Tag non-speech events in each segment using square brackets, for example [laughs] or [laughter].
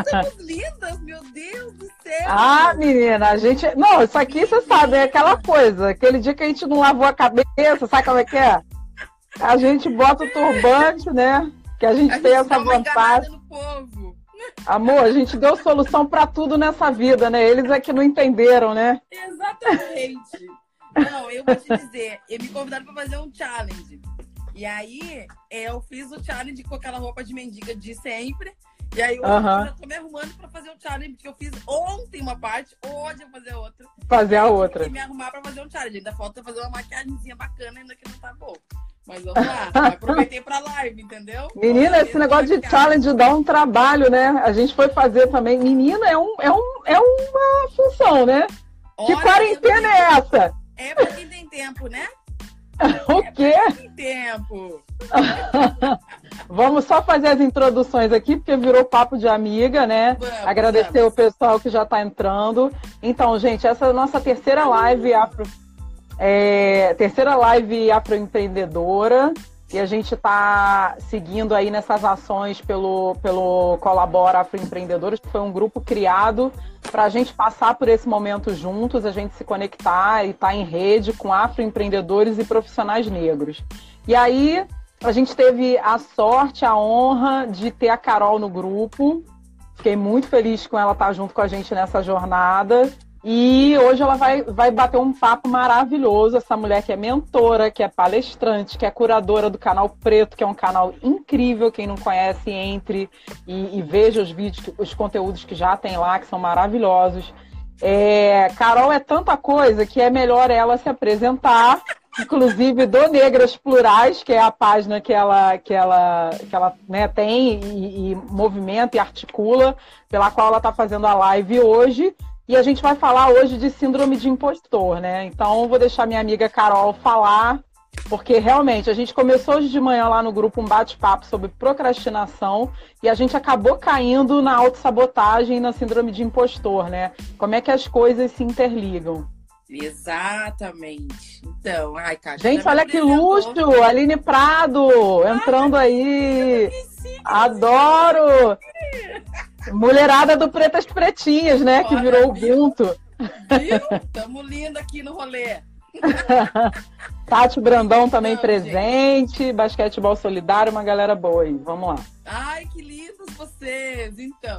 estamos lindas, meu Deus do céu! Ah, menina, a gente. Não, isso aqui você sabe, é aquela coisa. Aquele dia que a gente não lavou a cabeça, sabe como é que é? A gente bota o turbante, né? Que a gente A tem gente essa vontade. Amor, a gente deu solução pra tudo nessa vida, né? Eles é que não entenderam, né? Exatamente. Não, eu vou te dizer, eles me convidaram pra fazer um challenge. E aí, é, eu fiz o challenge com aquela roupa de mendiga de sempre. E aí, hoje eu já tô me arrumando pra fazer o challenge, que eu fiz ontem uma parte, hoje eu vou fazer outra. Fazer a outra. que me arrumar pra fazer um challenge. Ainda falta fazer uma maquiagemzinha bacana, ainda que não tá bom. Mas vamos lá, [laughs] aproveitei pra live, entendeu? Menina, esse negócio de challenge dá um trabalho, né? A gente foi fazer também. Menina, é, um, é, um, é uma função, né? Que Olha, quarentena é essa? É pra quem tem tempo, né? [laughs] O quê? Tem tempo. [laughs] Vamos só fazer as introduções aqui, porque virou papo de amiga, né? Vamos, Agradecer vamos. o pessoal que já está entrando. Então, gente, essa é a nossa terceira live afro, é, terceira live afroempreendedora. E a gente está seguindo aí nessas ações pelo, pelo Colabora Afroempreendedores, que foi um grupo criado para a gente passar por esse momento juntos, a gente se conectar e estar em rede com afroempreendedores e profissionais negros. E aí, a gente teve a sorte, a honra de ter a Carol no grupo. Fiquei muito feliz com ela estar junto com a gente nessa jornada. E hoje ela vai, vai bater um papo maravilhoso. Essa mulher que é mentora, que é palestrante, que é curadora do canal Preto, que é um canal incrível. Quem não conhece, entre e, e veja os vídeos, os conteúdos que já tem lá, que são maravilhosos. É, Carol é tanta coisa que é melhor ela se apresentar, inclusive do Negras Plurais, que é a página que ela, que ela, que ela né, tem e, e movimenta e articula, pela qual ela está fazendo a live hoje. E a gente vai falar hoje de síndrome de impostor, né? Então, vou deixar minha amiga Carol falar, porque realmente a gente começou hoje de manhã lá no grupo um bate-papo sobre procrastinação e a gente acabou caindo na autossabotagem e na síndrome de impostor, né? Como é que as coisas se interligam? Exatamente. Então, ai, cara. Gente, olha que luxo! Aline Prado entrando aí. Adoro! Mulherada do Pretas Pretinhas, né? Que virou viu? Ubuntu. Viu? Tamo lindo aqui no rolê. [laughs] Tati Brandão também Não, presente. Basquetebol solidário, uma galera boa aí. Vamos lá. Ai, que lindos vocês! Então,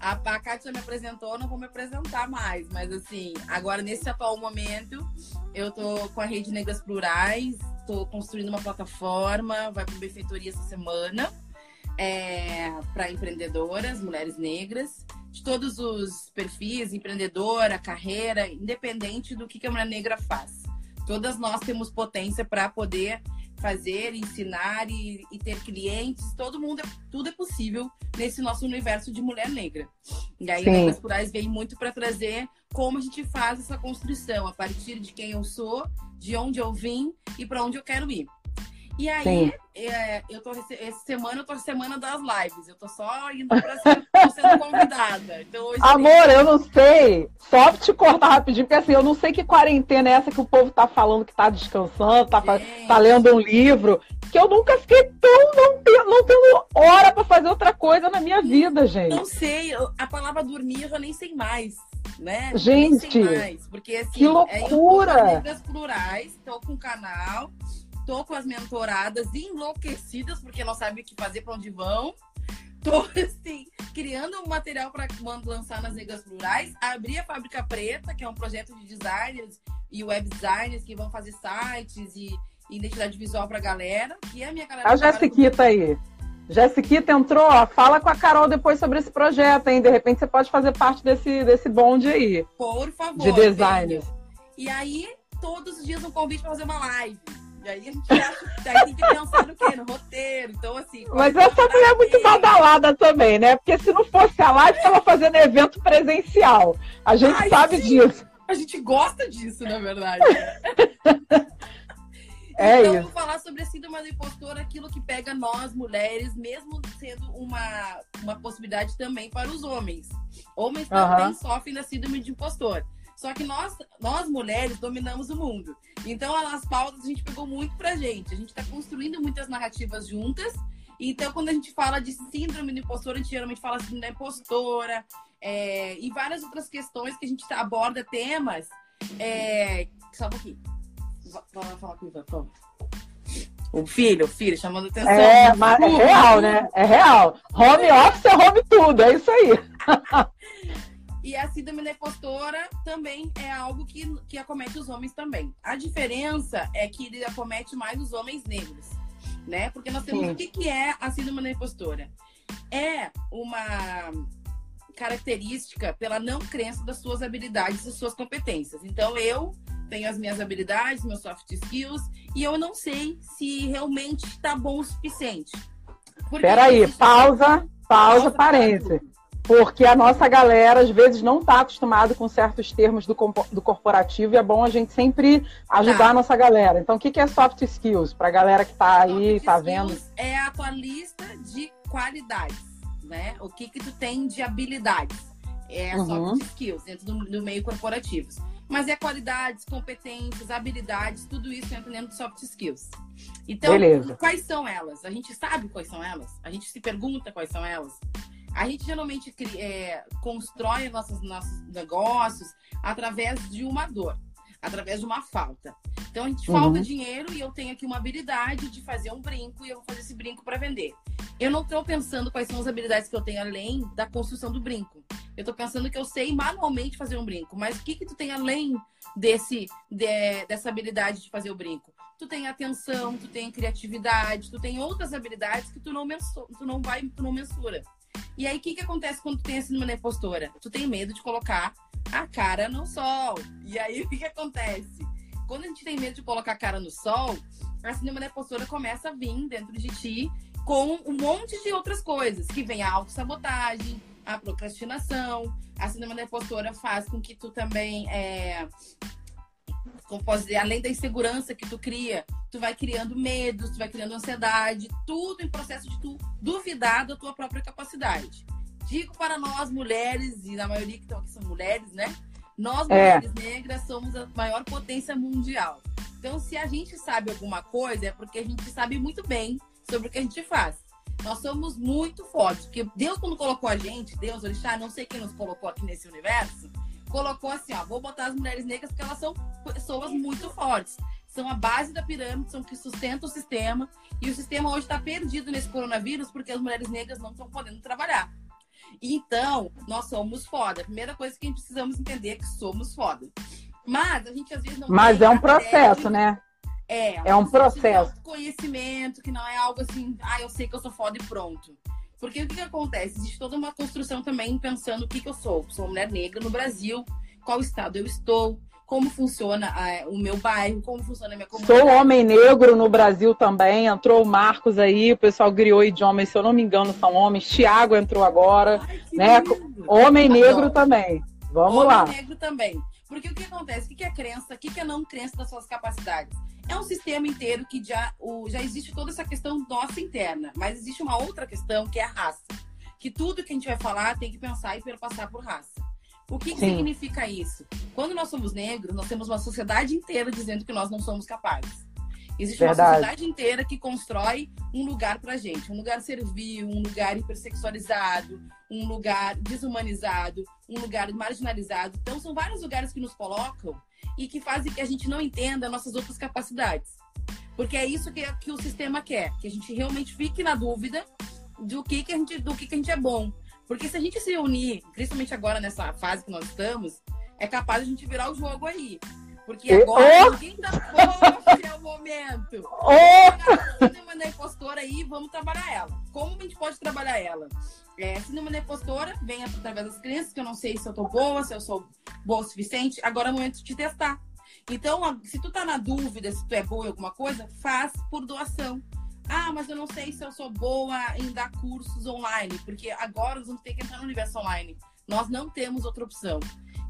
a, a Kátia me apresentou, não vou me apresentar mais, mas assim, agora nesse atual momento, eu tô com a Rede Negras Plurais, tô construindo uma plataforma, vai para benfeitoria essa semana, é, para empreendedoras, mulheres negras, de todos os perfis, empreendedora, carreira, independente do que, que a mulher negra faz. Todas nós temos potência para poder fazer, ensinar e, e ter clientes. Todo mundo, é- tudo é possível nesse nosso universo de mulher negra. E aí, Sim. Negras Plurais vem muito para trazer como a gente faz essa construção a partir de quem eu sou, de onde eu vim e para onde eu quero ir. E aí, é, eu tô essa semana eu tô semana das lives. Eu tô só indo para ser, sendo convidada. Então hoje Amor, eu não sei. Só te cortar rapidinho, porque assim, eu não sei que quarentena é essa que o povo tá falando que tá descansando, tá, tá lendo um livro. Que eu nunca fiquei tão não, não tendo hora pra fazer outra coisa na minha vida, gente. Não sei, eu- a palavra dormir eu já nem sei mais, né? Gente, mais, porque assim, que é, eu loucura! as Negras plurais, tô com o canal, tô com as mentoradas enlouquecidas, porque não sabem o que fazer, pra onde vão. Tô, assim, criando um material para lançar nas Negras Plurais. Abri a Fábrica Preta, que é um projeto de designers e web designers que vão fazer sites e identidade visual pra galera. Que é a minha galera. A Jessiquita aí. Jessiquita entrou, ó, fala com a Carol depois sobre esse projeto, hein? De repente você pode fazer parte desse, desse bonde aí, Por favor. de designers. venham. E aí, todos os dias um convite pra fazer uma live. E aí a gente acha, aí tem que pensar no quê? No roteiro. Então, assim. Mas essa mulher é muito badalada também, né? Porque se não fosse a live, tava fazendo evento presencial. A gente Ai, sabe sim. disso. A gente gosta disso, na verdade. né? [laughs] É então, isso. vou falar sobre a síndrome do impostor, aquilo que pega nós, mulheres, mesmo sendo uma, uma possibilidade também para os homens. Homens também Aham. sofrem da síndrome de impostor. Só que nós, nós, mulheres, dominamos o mundo. Então, as pautas a gente pegou muito pra gente. A gente está construindo muitas narrativas juntas. Então, quando a gente fala de síndrome do impostor, a gente geralmente fala síndrome da impostora é, e várias outras questões que a gente aborda temas. É... Só um pouquinho. Vamos falar com o Ivan. O filho, o filho, chamando atenção. É, mas é real, né? É real. Home office é home tudo, é isso aí. [laughs] e a síndrome da impostora também é algo que, que acomete os homens também. A diferença é que ele acomete mais os homens negros, né? Porque nós temos Sim. o que, que é a síndrome da impostora? É uma característica pela não crença das suas habilidades e suas competências. Então, eu tenho as minhas habilidades, meus soft skills, e eu não sei se realmente está bom o suficiente. Peraí, pausa, pausa, parênteses. Porque a nossa galera, às vezes, não está acostumada com certos termos do, do corporativo e é bom a gente sempre ajudar tá. a nossa galera. Então, o que, que é soft skills? Para a galera que está aí, está vendo. É a tua lista de qualidades, né? O que, que tu tem de habilidades. É uhum. soft skills dentro do, do meio corporativo. Mas é qualidades, competências, habilidades, tudo isso entra dentro de soft skills. Então, Beleza. quais são elas? A gente sabe quais são elas? A gente se pergunta quais são elas? A gente geralmente é, constrói nossos, nossos negócios através de uma dor, através de uma falta. Então a gente uhum. falta dinheiro e eu tenho aqui uma habilidade de fazer um brinco e eu vou fazer esse brinco para vender. Eu não estou pensando quais são as habilidades que eu tenho além da construção do brinco. Eu estou pensando que eu sei manualmente fazer um brinco, mas o que que tu tem além desse de, dessa habilidade de fazer o brinco? Tu tem atenção, tu tem criatividade, tu tem outras habilidades que tu não mensura, tu não vai, tu não mensura. E aí o que que acontece quando tu tem a síndrome da impostora? Tu tem medo de colocar a cara no sol. E aí o que que acontece? Quando a gente tem medo de colocar a cara no sol, a síndrome da impostora começa a vir dentro de ti com um monte de outras coisas, que vem a autossabotagem, a procrastinação. A síndrome da impostora faz com que tu também, é, como posso dizer, além da insegurança que tu cria, tu vai criando medos, tu vai criando ansiedade, tudo em processo de tu duvidar da tua própria capacidade. Digo para nós mulheres, e na maioria que estão aqui são mulheres, né? Nós, é. mulheres é. negras, somos a maior potência mundial. Então, se a gente sabe alguma coisa, é porque a gente sabe muito bem sobre o que a gente faz. Nós somos muito fortes, porque Deus, quando colocou a gente, Deus, Orixá, não sei quem nos colocou aqui nesse universo, colocou assim, ó, vou botar as mulheres negras porque elas são pessoas muito fortes. São a base da pirâmide, são que sustentam o sistema. E o sistema hoje está perdido nesse coronavírus porque as mulheres negras não estão podendo trabalhar. Então, nós somos foda. A primeira coisa que a gente precisamos entender é que somos foda. Mas a gente às vezes não. Mas é um processo, né? É, é um processo. Conhecimento, que não é algo assim, ah, eu sei que eu sou foda e pronto. Porque o que, que acontece? Existe toda uma construção também pensando o que, que eu sou. Sou mulher negra no Brasil, qual estado eu estou, como funciona uh, o meu bairro, como funciona a minha comunidade. Sou homem negro no Brasil também, entrou o Marcos aí, o pessoal criou idiomas, se eu não me engano, são homens. Tiago entrou agora, Ai, né? Lindo. Homem Adoro. negro também. Vamos homem lá. Homem negro também. Porque o que acontece? O que é crença? O que é não crença das suas capacidades? É um sistema inteiro que já, o, já existe toda essa questão nossa interna, mas existe uma outra questão que é a raça. Que tudo que a gente vai falar tem que pensar e perpassar por raça. O que, que significa isso? Quando nós somos negros, nós temos uma sociedade inteira dizendo que nós não somos capazes. Existe Verdade. uma sociedade inteira que constrói um lugar pra gente, um lugar servil, um lugar hipersexualizado, um lugar desumanizado, um lugar marginalizado. Então, são vários lugares que nos colocam e que fazem que a gente não entenda nossas outras capacidades. Porque é isso que, que o sistema quer, que a gente realmente fique na dúvida do que, que, a, gente, do que, que a gente é bom. Porque se a gente se unir, principalmente agora nessa fase que nós estamos, é capaz de a gente virar o jogo aí. Porque agora oh! ninguém tá forte, é o momento. Oh! Síndrome da impostora aí, vamos trabalhar ela. Como a gente pode trabalhar ela? É, síndrome da impostora vem através das crenças, que eu não sei se eu tô boa, se eu sou boa o suficiente. Agora é o momento de testar. Então, se tu tá na dúvida se tu é boa em alguma coisa, faz por doação. Ah, mas eu não sei se eu sou boa em dar cursos online, porque agora nós vamos ter que entrar no universo online. Nós não temos outra opção.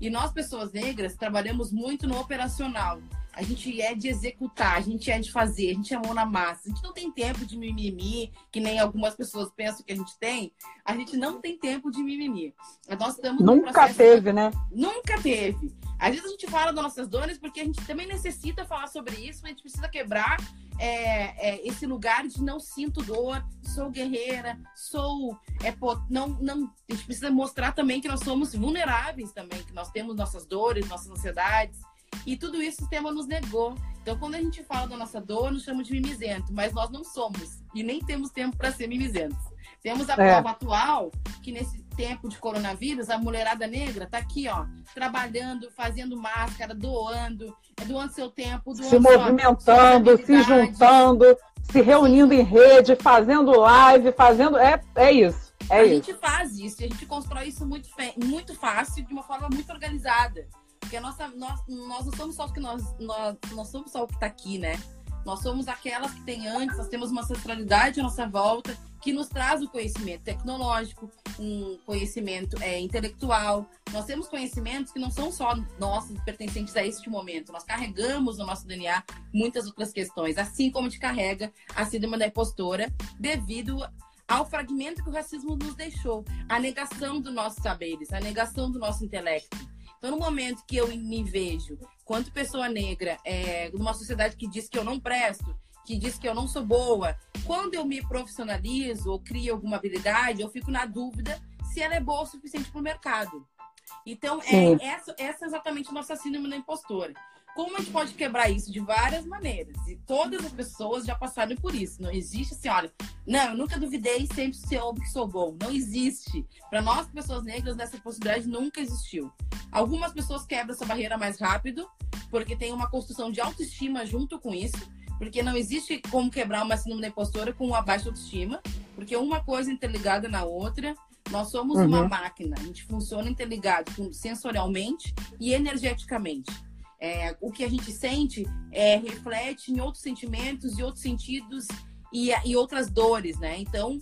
E nós, pessoas negras, trabalhamos muito no operacional. A gente é de executar, a gente é de fazer, a gente é mão na massa. A gente não tem tempo de mimimi, que nem algumas pessoas pensam que a gente tem. A gente não tem tempo de mimimi. Nós estamos Nunca teve, né? Nunca teve. Às vezes a gente fala das nossas dores porque a gente também necessita falar sobre isso, a gente precisa quebrar é, é, esse lugar de não sinto dor, sou guerreira, sou. É, não, não, a gente precisa mostrar também que nós somos vulneráveis também, que nós temos nossas dores, nossas ansiedades. E tudo isso o sistema nos negou. Então, quando a gente fala da nossa dor, nos chama de mimizento, mas nós não somos. E nem temos tempo para ser mimizentos. Temos a é. prova atual que nesse tempo de coronavírus, a mulherada negra tá aqui, ó, trabalhando, fazendo máscara, doando, é, doando seu tempo, doando se movimentando, se juntando, se reunindo em rede, fazendo live, fazendo. É, é isso. É a isso. gente faz isso, a gente constrói isso muito, muito fácil, de uma forma muito organizada. Porque nossa, nós, nós não somos só o que nós, nós, nós somos só o que está aqui, né? Nós somos aquelas que tem antes, nós temos uma ancestralidade à nossa volta, que nos traz o conhecimento tecnológico, um conhecimento é, intelectual. Nós temos conhecimentos que não são só nossos, pertencentes a este momento. Nós carregamos no nosso DNA muitas outras questões, assim como gente carrega a síndrome da impostora, devido ao fragmento que o racismo nos deixou, a negação dos nossos saberes, a negação do nosso intelecto. Então, no momento que eu me vejo, quanto pessoa negra, é, numa sociedade que diz que eu não presto, que diz que eu não sou boa, quando eu me profissionalizo ou crio alguma habilidade, eu fico na dúvida se ela é boa o suficiente para o mercado. Então, é, essa, essa é exatamente a nossa síndrome da impostora. Como a gente pode quebrar isso? De várias maneiras. E todas as pessoas já passaram por isso. Não existe assim, olha, não, eu nunca duvidei sempre soube que sou bom. Não existe. Para nós, pessoas negras, essa possibilidade nunca existiu. Algumas pessoas quebram essa barreira mais rápido, porque tem uma construção de autoestima junto com isso. Porque não existe como quebrar uma síndrome da impostora com uma baixa autoestima, porque uma coisa interligada na outra. Nós somos uhum. uma máquina, a gente funciona interligado sensorialmente e energeticamente. É, o que a gente sente é, reflete em outros sentimentos e outros sentidos e, e outras dores, né? Então,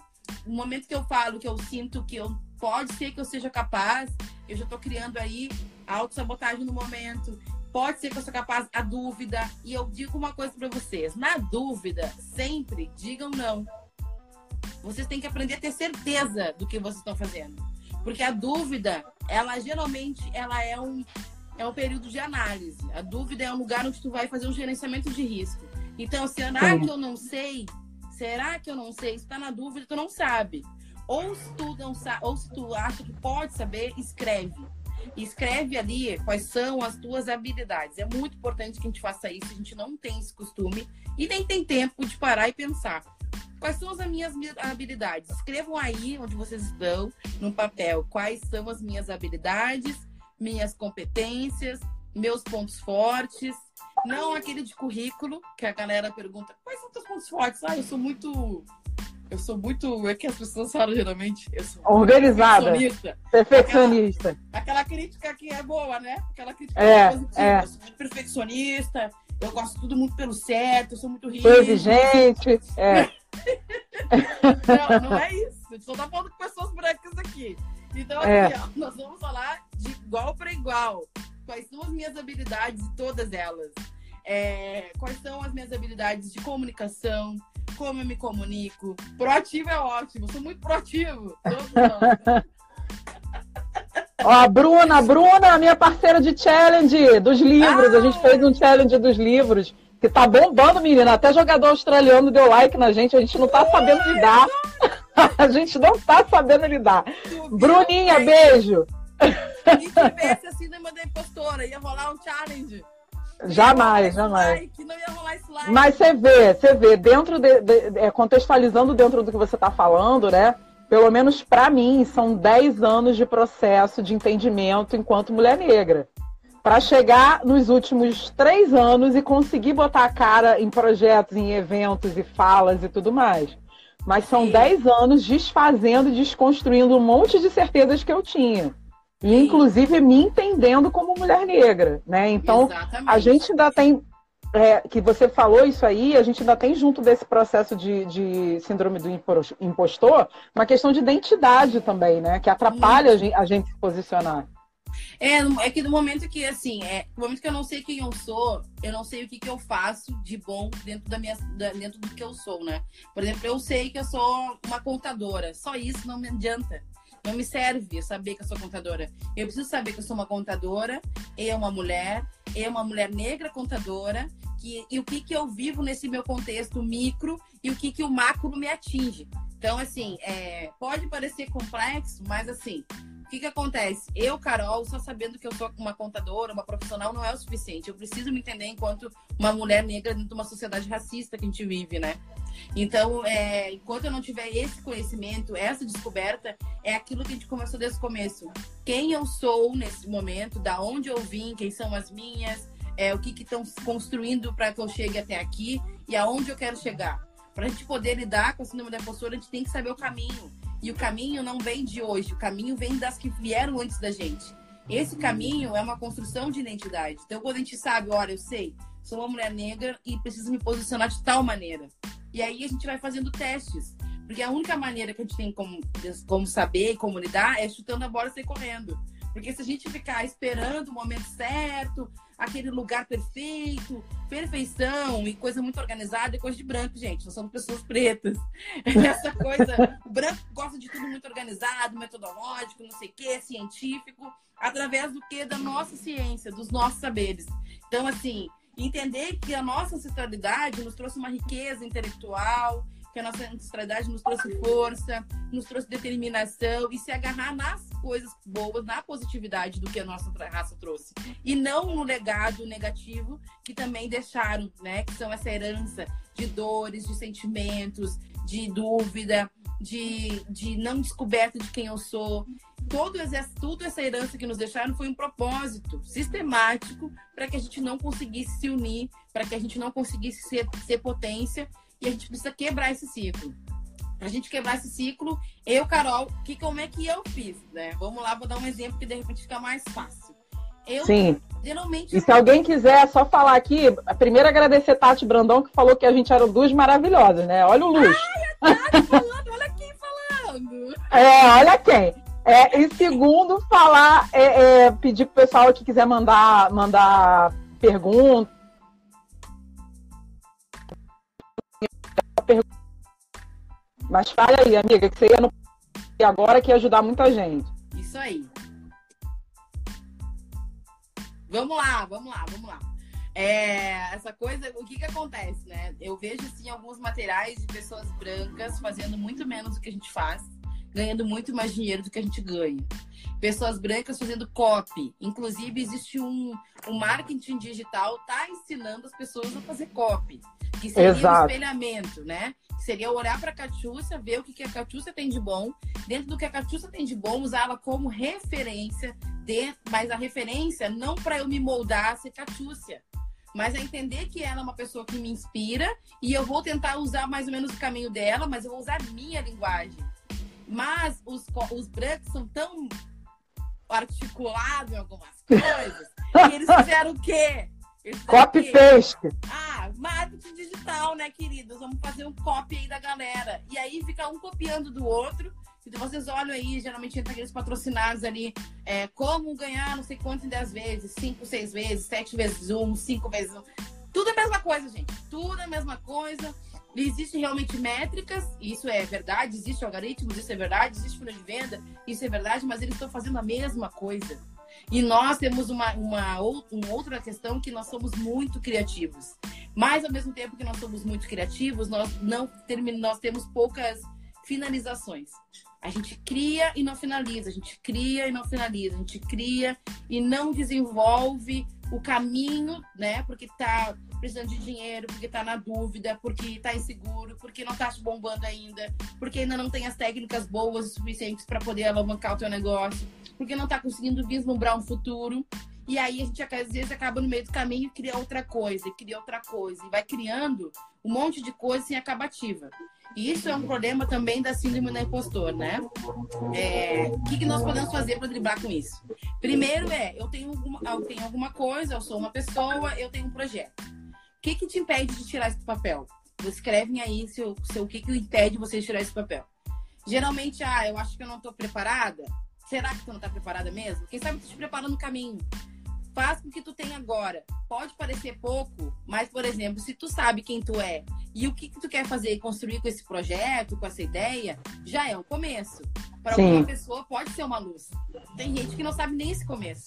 o momento que eu falo que eu sinto que eu pode ser que eu seja capaz, eu já estou criando aí autossabotagem no momento. Pode ser que eu seja capaz, a dúvida. E eu digo uma coisa para vocês: na dúvida, sempre digam não. Vocês têm que aprender a ter certeza do que vocês estão fazendo. Porque a dúvida, ela geralmente ela é um, é um período de análise. A dúvida é um lugar onde tu vai fazer um gerenciamento de risco. Então, será que eu não sei? Será que eu não sei? Se tá na dúvida, tu não sabe. Ou se tu não sabe, ou se tu acha que pode saber, escreve escreve ali quais são as tuas habilidades. É muito importante que a gente faça isso, a gente não tem esse costume e nem tem tempo de parar e pensar. Quais são as minhas habilidades? Escrevam aí onde vocês estão, no papel, quais são as minhas habilidades, minhas competências, meus pontos fortes. Não aquele de currículo, que a galera pergunta, quais são os teus pontos fortes? Ah, eu sou muito eu sou muito. É que as pessoas falam geralmente. Eu sou Organizada. Perfeccionista. perfeccionista. Aquela, aquela, crítica que é boa, né? Aquela crítica é, é positiva. É. Eu sou muito perfeccionista, eu gosto tudo muito pelo certo, eu sou muito. Sou exigente. É. [laughs] não, não é isso. Gente só tá falando com pessoas brancas aqui. Então, é. ó, nós vamos falar de igual para igual. Quais são as minhas habilidades, todas elas? É, quais são as minhas habilidades de comunicação, como eu me comunico. Proativo é ótimo, sou muito proativo. Ó, a Bruna, Bruna, minha parceira de challenge dos livros. Ah, a gente fez um challenge dos livros que tá bombando, menina. Até jogador australiano deu like na gente. A gente não tá sabendo lidar. [laughs] a gente não tá sabendo lidar. Bruninha, beijo. Se tivesse a síndrome da impostora, ia rolar um challenge. Jamais, jamais. Mas você vê, você vê, dentro de, de é, contextualizando dentro do que você está falando, né? Pelo menos para mim, são 10 anos de processo de entendimento enquanto mulher negra. Para chegar nos últimos três anos e conseguir botar a cara em projetos, em eventos e falas e tudo mais. Mas são 10 anos desfazendo e desconstruindo um monte de certezas que eu tinha. E, inclusive, me entendendo como mulher negra, né? Então, Exatamente. a gente ainda tem, é, que você falou isso aí, a gente ainda tem junto desse processo de, de síndrome do impostor, uma questão de identidade também, né? Que atrapalha a gente, a gente se posicionar. É, é que no momento que, assim, é, no momento que eu não sei quem eu sou, eu não sei o que, que eu faço de bom dentro da minha, da, dentro do que eu sou, né? Por exemplo, eu sei que eu sou uma contadora, só isso não me adianta. Não me serve eu saber que eu sou contadora. Eu preciso saber que eu sou uma contadora, e uma mulher, e uma mulher negra contadora, que, e o que, que eu vivo nesse meu contexto micro e o que, que o macro me atinge. Então, assim, é, pode parecer complexo, mas assim, o que, que acontece? Eu, Carol, só sabendo que eu sou uma contadora, uma profissional, não é o suficiente. Eu preciso me entender enquanto uma mulher negra dentro de uma sociedade racista que a gente vive, né? Então, é, enquanto eu não tiver esse conhecimento, essa descoberta, é aquilo que a gente começou desde o começo. Quem eu sou nesse momento, da onde eu vim, quem são as minhas, é, o que estão construindo para que eu chegue até aqui e aonde eu quero chegar. Para a gente poder lidar com a síndrome da impostora, a gente tem que saber o caminho. E o caminho não vem de hoje, o caminho vem das que vieram antes da gente. Esse caminho é uma construção de identidade. Então, quando a gente sabe, olha, eu sei, sou uma mulher negra e preciso me posicionar de tal maneira. E aí a gente vai fazendo testes. Porque a única maneira que a gente tem como, como saber e como lidar é chutando a bola e sair correndo. Porque se a gente ficar esperando o momento certo, aquele lugar perfeito, perfeição e coisa muito organizada é coisa de branco, gente. Nós somos pessoas pretas. [laughs] Essa coisa, o branco gosta de tudo muito organizado, metodológico, não sei o quê, científico, através do que? Da nossa ciência, dos nossos saberes. Então, assim, entender que a nossa ancestralidade nos trouxe uma riqueza intelectual, que a nossa ancestralidade nos trouxe força, nos trouxe determinação e se agarrar nas coisas boas, na positividade do que a nossa raça trouxe. E não no legado negativo que também deixaram, né? Que são essa herança de dores, de sentimentos, de dúvida, de, de não descoberta de quem eu sou. Todo tudo essa herança que nos deixaram foi um propósito sistemático para que a gente não conseguisse se unir, para que a gente não conseguisse ser, ser potência e a gente precisa quebrar esse ciclo. Pra gente quebrar esse ciclo, eu, Carol, que, como é que eu fiz, né? Vamos lá, vou dar um exemplo que de repente fica mais fácil. Eu, Sim. Geralmente. E se alguém quiser só falar aqui, primeiro agradecer a Tati Brandão, que falou que a gente era duas maravilhosas, né? Olha o luxo. Ai, a Tati falando, olha quem falando. [laughs] É, olha quem. É, e segundo, falar, é, é, pedir pro pessoal que quiser mandar, mandar pergunta, Mas fale aí, amiga, que você ia no e agora que ia ajudar muita gente. Isso aí. Vamos lá, vamos lá, vamos lá. É, essa coisa, o que que acontece, né? Eu vejo, assim, alguns materiais de pessoas brancas fazendo muito menos do que a gente faz, ganhando muito mais dinheiro do que a gente ganha. Pessoas brancas fazendo copy. Inclusive, existe um, um marketing digital tá ensinando as pessoas a fazer copy. Que seria Exato. um espelhamento, né? seria olhar para a Catiúcia, ver o que, que a Catiúcia tem de bom, dentro do que a Catiúcia tem de bom, usá-la como referência, de, mas a referência não para eu me moldar a ser Catiúcia, mas a entender que ela é uma pessoa que me inspira e eu vou tentar usar mais ou menos o caminho dela, mas eu vou usar a minha linguagem. Mas os, os brancos são tão articulados em algumas coisas que eles fizeram o quê? Copy paste. Ah, marketing digital, né, queridos? Vamos fazer um copy aí da galera. E aí fica um copiando do outro. Então vocês olham aí, geralmente entra aqueles patrocinados ali, é, como ganhar não sei quanto em 10 vezes, 5, 6 vezes, 7 vezes 1, 5 vezes 1. Tudo é a mesma coisa, gente. Tudo é a mesma coisa. Existem realmente métricas, isso é verdade, existe algoritmos, isso é verdade, existe folha de venda, isso é verdade, mas eles estão fazendo a mesma coisa. E nós temos uma, uma, uma outra questão que nós somos muito criativos. Mas ao mesmo tempo que nós somos muito criativos, nós não nós temos poucas finalizações. A gente cria e não finaliza, a gente cria e não finaliza, a gente cria e não desenvolve o caminho, né? Porque tá precisando de dinheiro, porque tá na dúvida, porque tá inseguro, porque não tá bombando ainda, porque ainda não tem as técnicas boas o suficientes para poder alavancar o teu negócio, porque não tá conseguindo vislumbrar um futuro. E aí a gente às vezes acaba no meio do caminho e cria outra coisa, e cria outra coisa, e vai criando um monte de coisa sem acabativa. E isso é um problema também da síndrome do impostor, né? É, o que, que nós podemos fazer para driblar com isso? Primeiro é, eu tenho, alguma, eu tenho alguma coisa, eu sou uma pessoa, eu tenho um projeto. O que, que te impede de tirar esse papel? Escrevem aí seu, seu, o que, que impede você de tirar esse papel. Geralmente, ah, eu acho que eu não estou preparada. Será que tu não está preparada mesmo? Quem sabe tu te prepara no caminho. Faz com que tu tenha agora. Pode parecer pouco, mas, por exemplo, se tu sabe quem tu é E o que, que tu quer fazer e construir com esse projeto, com essa ideia, já é um começo. Para uma pessoa pode ser uma luz. Tem gente que não sabe nem esse começo.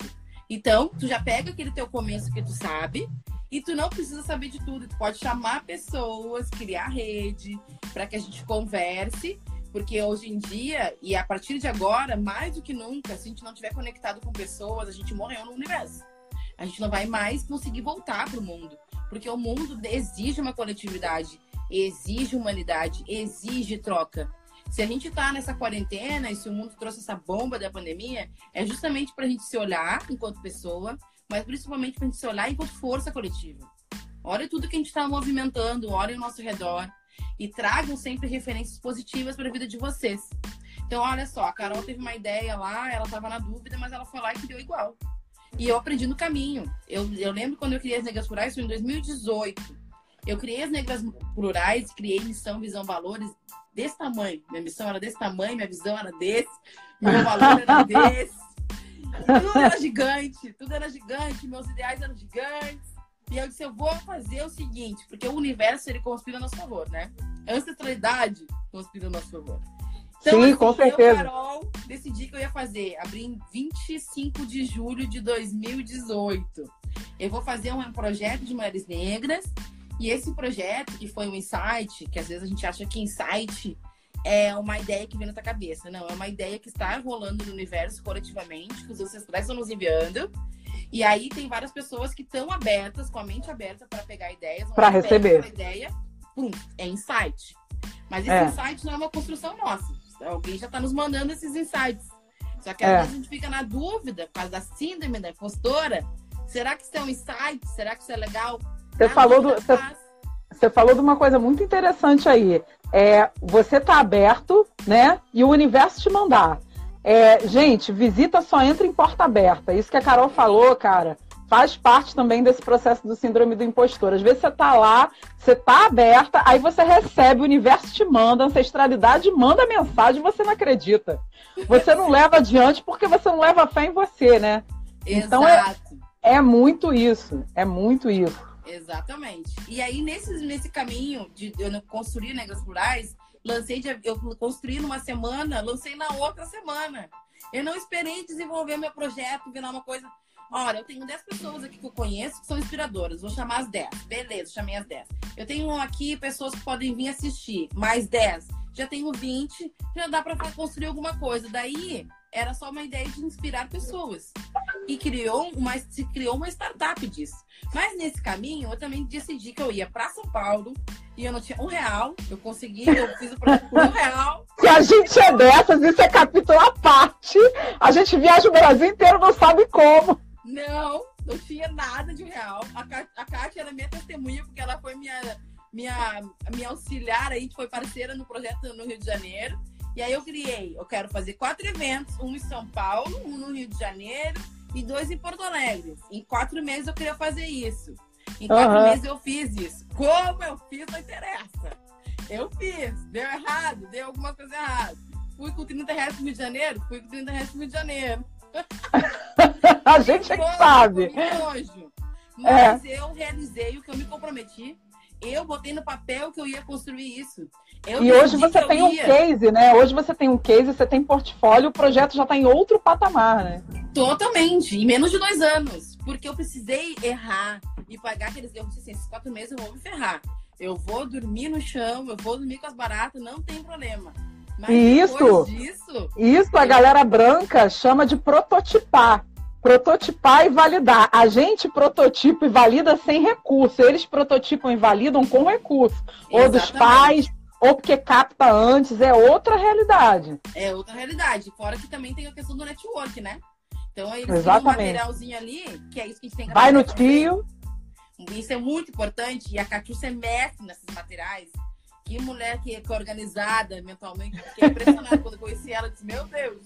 Então, tu já pega aquele teu começo que tu sabe e tu não precisa saber de tudo. Tu pode chamar pessoas, criar rede, para que a gente converse. Porque hoje em dia, e a partir de agora, mais do que nunca, se a gente não estiver conectado com pessoas, a gente morreu no universo. A gente não vai mais conseguir voltar para o mundo. Porque o mundo exige uma coletividade, exige humanidade, exige troca. Se a gente está nessa quarentena e se o mundo trouxe essa bomba da pandemia, é justamente para a gente se olhar enquanto pessoa, mas principalmente para a gente se olhar enquanto força coletiva. Olha tudo que a gente está movimentando, olha ao nosso redor e tragam sempre referências positivas para a vida de vocês. Então, olha só, a Carol teve uma ideia lá, ela estava na dúvida, mas ela foi lá e criou igual. E eu aprendi no caminho. Eu, eu lembro quando eu criei as Negras Plurais, foi em 2018. Eu criei as Negras Plurais, criei missão, visão, valores desse tamanho. Minha missão era desse tamanho, minha visão era desse, meu [laughs] valor era desse. tudo era gigante, tudo era gigante, meus ideais eram gigantes. E eu disse, eu vou fazer o seguinte, porque o universo ele conspira a nosso favor, né? A ancestralidade conspira a nosso favor. Então, Sim, assim, com certeza. Eu, Carol, decidi que eu ia fazer. Abri em 25 de julho de 2018. Eu vou fazer um projeto de mulheres negras e esse projeto, que foi um insight, que às vezes a gente acha que insight é uma ideia que vem na tua cabeça. Não, é uma ideia que está rolando no universo coletivamente, que os ancestrais estão nos enviando. E aí tem várias pessoas que estão abertas, com a mente aberta para pegar ideias. Para receber. ideia, pum, é insight. Mas esse é. insight não é uma construção nossa. Alguém já está nos mandando esses insights. Só que às é. vezes a gente fica na dúvida, por causa da síndrome da impostora. Será que isso é um insight? Será que isso é legal? Você falou, do, você, você, falou de uma coisa muito interessante aí. É, você tá aberto, né? E o universo te mandar. É, gente, visita só entra em porta aberta. Isso que a Carol falou, cara, faz parte também desse processo do síndrome do impostor. Às vezes você tá lá, você tá aberta, aí você recebe, o universo te manda, a ancestralidade manda mensagem, você não acredita. Você não [laughs] leva adiante porque você não leva fé em você, né? Exato. Então é, é muito isso, é muito isso. Exatamente. E aí, nesse, nesse caminho de eu construir negras plurais, lancei de, eu construí numa semana, lancei na outra semana. Eu não esperei desenvolver meu projeto, virar uma coisa. Olha, eu tenho 10 pessoas aqui que eu conheço que são inspiradoras. Vou chamar as 10. Beleza, chamei as 10. Eu tenho aqui pessoas que podem vir assistir. Mais 10. Já tenho 20. Já dá para construir alguma coisa. Daí, era só uma ideia de inspirar pessoas. E criou uma, se criou uma startup disso. Mas nesse caminho, eu também decidi que eu ia para São Paulo e eu não tinha um real. Eu consegui, eu fiz o projeto um real. Se a gente é dessas, isso é capítulo à parte. A gente viaja o Brasil inteiro, não sabe como. Não, não tinha nada de real. A, a Kátia era minha testemunha, porque ela foi minha, minha, minha auxiliar, a gente foi parceira no projeto no Rio de Janeiro. E aí eu criei, eu quero fazer quatro eventos, um em São Paulo, um no Rio de Janeiro e dois em Porto Alegre. Em quatro meses eu queria fazer isso. Em quatro uhum. meses eu fiz isso. Como eu fiz, não interessa. Eu fiz. Deu errado, deu alguma coisa errada. Fui com 30 reais pro Rio de Janeiro, fui com 30 reais pro Rio de Janeiro. [laughs] A gente é que sabe. Nojo. Mas é. eu realizei o que eu me comprometi. Eu botei no papel que eu ia construir isso. Eu e hoje você tem um case, né? Hoje você tem um case, você tem portfólio, o projeto já está em outro patamar, né? Totalmente, em menos de dois anos. Porque eu precisei errar e pagar aqueles erros. Assim, esses quatro meses eu vou me ferrar. Eu vou dormir no chão, eu vou dormir com as baratas, não tem problema. Mas isso, disso, isso a galera branca chama de prototipar. Prototipar e validar. A gente prototipa e valida sem recurso. Eles prototipam e validam com recurso. Exatamente. Ou dos pais, ou porque capta antes, é outra realidade. É outra realidade. Fora que também tem a questão do network, né? Então eles Exatamente. têm um materialzinho ali, que é isso que a gente tem que Vai no tio. Isso é muito importante. E a Catiúcia é mestre nesses materiais. Que mulher que é organizada mentalmente. Fiquei impressionada quando eu conheci ela. Disse, meu Deus,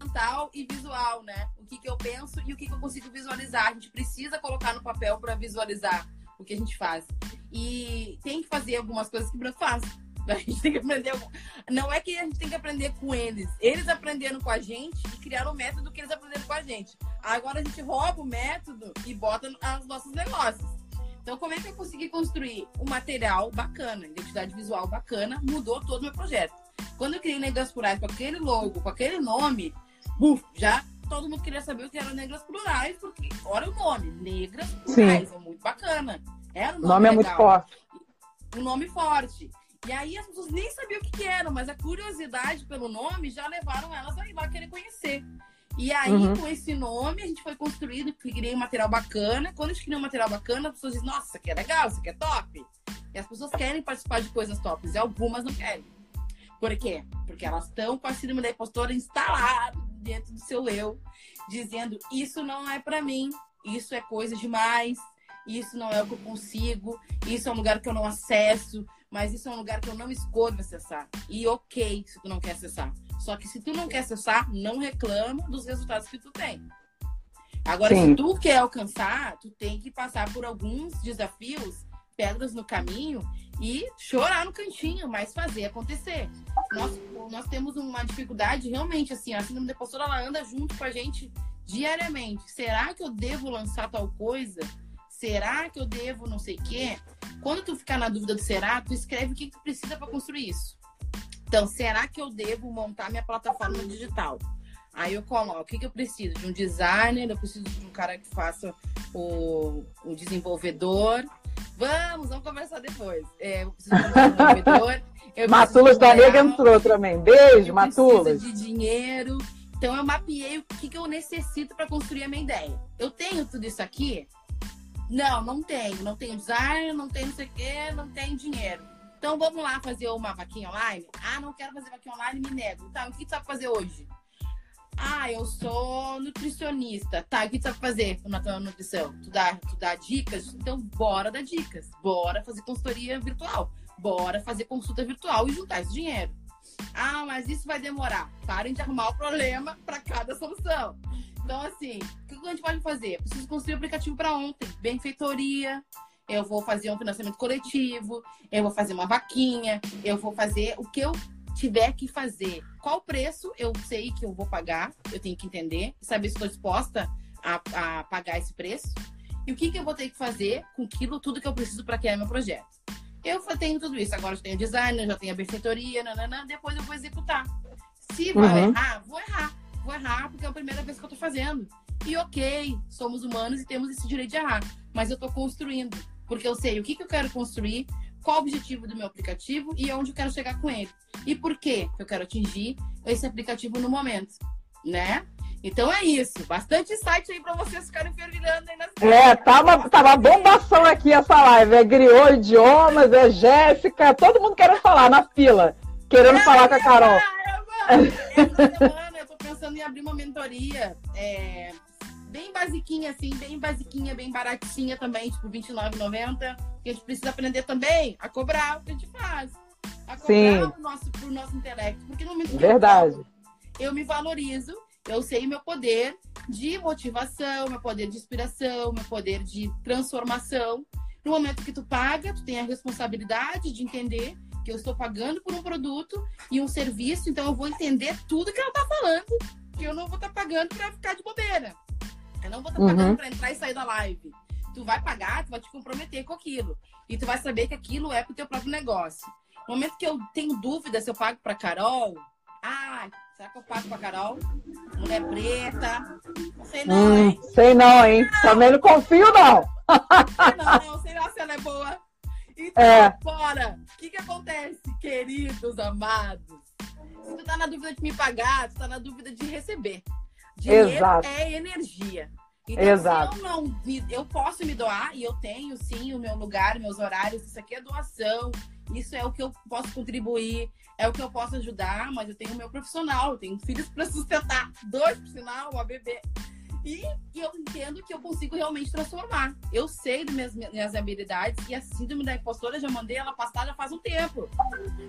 mental e visual, né? O que, que eu penso e o que, que eu consigo visualizar. A gente precisa colocar no papel para visualizar o que a gente faz. E tem que fazer algumas coisas que o branco faz. [laughs] A gente tem que aprender. Não é que a gente tem que aprender com eles. Eles aprenderam com a gente e criaram o método que eles aprenderam com a gente. Agora a gente rouba o método e bota nos nossos negócios. Então, como é que eu consegui construir um material bacana, identidade visual bacana, mudou todo o meu projeto. Quando eu criei Negras Plurais com aquele logo, com aquele nome, buf, já todo mundo queria saber o que era Negras Plurais, porque olha o nome, Negras Plurais, Sim. é muito bacana. Era um nome, nome é muito forte. Um nome forte. E aí as pessoas nem sabiam o que, que era, mas a curiosidade pelo nome já levaram elas a ir lá querer conhecer. E aí, uhum. com esse nome, a gente foi construído, criei um material bacana. Quando a gente cria um material bacana, as pessoas dizem, nossa, isso aqui é legal, isso aqui é top. E as pessoas querem participar de coisas tops, e algumas não querem. Por quê? Porque elas estão com a síndrome da impostora instalada dentro do seu eu, dizendo, isso não é para mim, isso é coisa demais, isso não é o que eu consigo, isso é um lugar que eu não acesso, mas isso é um lugar que eu não escolho acessar. E ok se tu não quer acessar. Só que se tu não quer acessar, não reclama dos resultados que tu tem. Agora, Sim. se tu quer alcançar, tu tem que passar por alguns desafios, pedras no caminho e chorar no cantinho, mas fazer acontecer. Nós, nós temos uma dificuldade realmente, assim, a síndrome da impostora, ela anda junto com a gente diariamente. Será que eu devo lançar tal coisa? será que eu devo não sei o quê? Quando tu ficar na dúvida do será, tu escreve o que tu precisa para construir isso. Então, será que eu devo montar minha plataforma digital? Aí eu coloco, o que, que eu preciso? De um designer, eu preciso de um cara que faça o, o desenvolvedor. Vamos, vamos conversar depois. É, eu preciso de um desenvolvedor. [laughs] Matulas da Nega entrou também. Beijo, Matulas. de dinheiro. Então eu mapeei o que, que eu necessito para construir a minha ideia. Eu tenho tudo isso aqui, não, não tenho. Não tenho design, não tenho não sei o quê, não tenho dinheiro. Então vamos lá fazer uma vaquinha online? Ah, não quero fazer vaquinha online, me nego. Tá, o que tu sabe fazer hoje? Ah, eu sou nutricionista. Tá, o que tu sabe fazer na tua nutrição? Tu dá, tu dá dicas? Então bora dar dicas. Bora fazer consultoria virtual. Bora fazer consulta virtual e juntar esse dinheiro. Ah, mas isso vai demorar. Parem de arrumar o problema para cada solução. Então, assim, o que a gente pode fazer? Preciso construir um aplicativo para ontem. Benfeitoria, eu vou fazer um financiamento coletivo, eu vou fazer uma vaquinha, eu vou fazer o que eu tiver que fazer. Qual preço eu sei que eu vou pagar, eu tenho que entender, saber se estou disposta a, a, pagar esse preço. E o que, que eu vou ter que fazer com aquilo, tudo que eu preciso para criar meu projeto. Eu tenho tudo isso. Agora eu tenho design, já tenho a benfeitoria, nananã, depois eu vou executar. Se vai uhum. errar, vou errar vou errar porque é a primeira vez que eu tô fazendo. E ok, somos humanos e temos esse direito de errar. Mas eu tô construindo. Porque eu sei o que, que eu quero construir, qual o objetivo do meu aplicativo e onde eu quero chegar com ele. E por que eu quero atingir esse aplicativo no momento, né? Então é isso. Bastante site aí para vocês ficarem fervilhando aí nas É, tava, tava bombação aqui essa live. É Griot Idiomas, é Jéssica, todo mundo querendo falar na fila. Querendo falar com a Carol. Essa semana pensando em abrir uma mentoria é, bem basiquinha, assim, bem basiquinha, bem baratinha também, tipo R$29,90. Que a gente precisa aprender também a cobrar o que a gente faz. A cobrar Sim. o nosso, pro nosso intelecto. Porque no momento Verdade. Eu, eu me valorizo, eu sei meu poder de motivação, meu poder de inspiração, meu poder de transformação. No momento que tu paga, tu tem a responsabilidade de entender que eu estou pagando por um produto e um serviço, então eu vou entender tudo que ela está falando, que eu não vou estar tá pagando para ficar de bobeira. Eu não vou estar tá pagando uhum. para entrar e sair da live. Tu vai pagar, tu vai te comprometer com aquilo. E tu vai saber que aquilo é pro teu próprio negócio. No momento que eu tenho dúvida se eu pago para Carol, ah, será que eu pago para Carol? Mulher preta. Não sei não, hum, hein? Sei não, hein? Não. Também não confio, não. Não, não, sei lá se ela é boa. Então, é. bora! O que, que acontece, queridos amados? Se tu tá na dúvida de me pagar, tu tá na dúvida de receber. Dinheiro Exato. é energia. Então, Exato. se eu não eu posso me doar e eu tenho sim o meu lugar, meus horários, isso aqui é doação, isso é o que eu posso contribuir, é o que eu posso ajudar, mas eu tenho o meu profissional, eu tenho filhos para sustentar, dois por sinal, uma bebê. E, eu entendo que eu consigo realmente transformar. Eu sei das minhas, minhas habilidades e a síndrome da impostora já mandei ela passar já faz um tempo.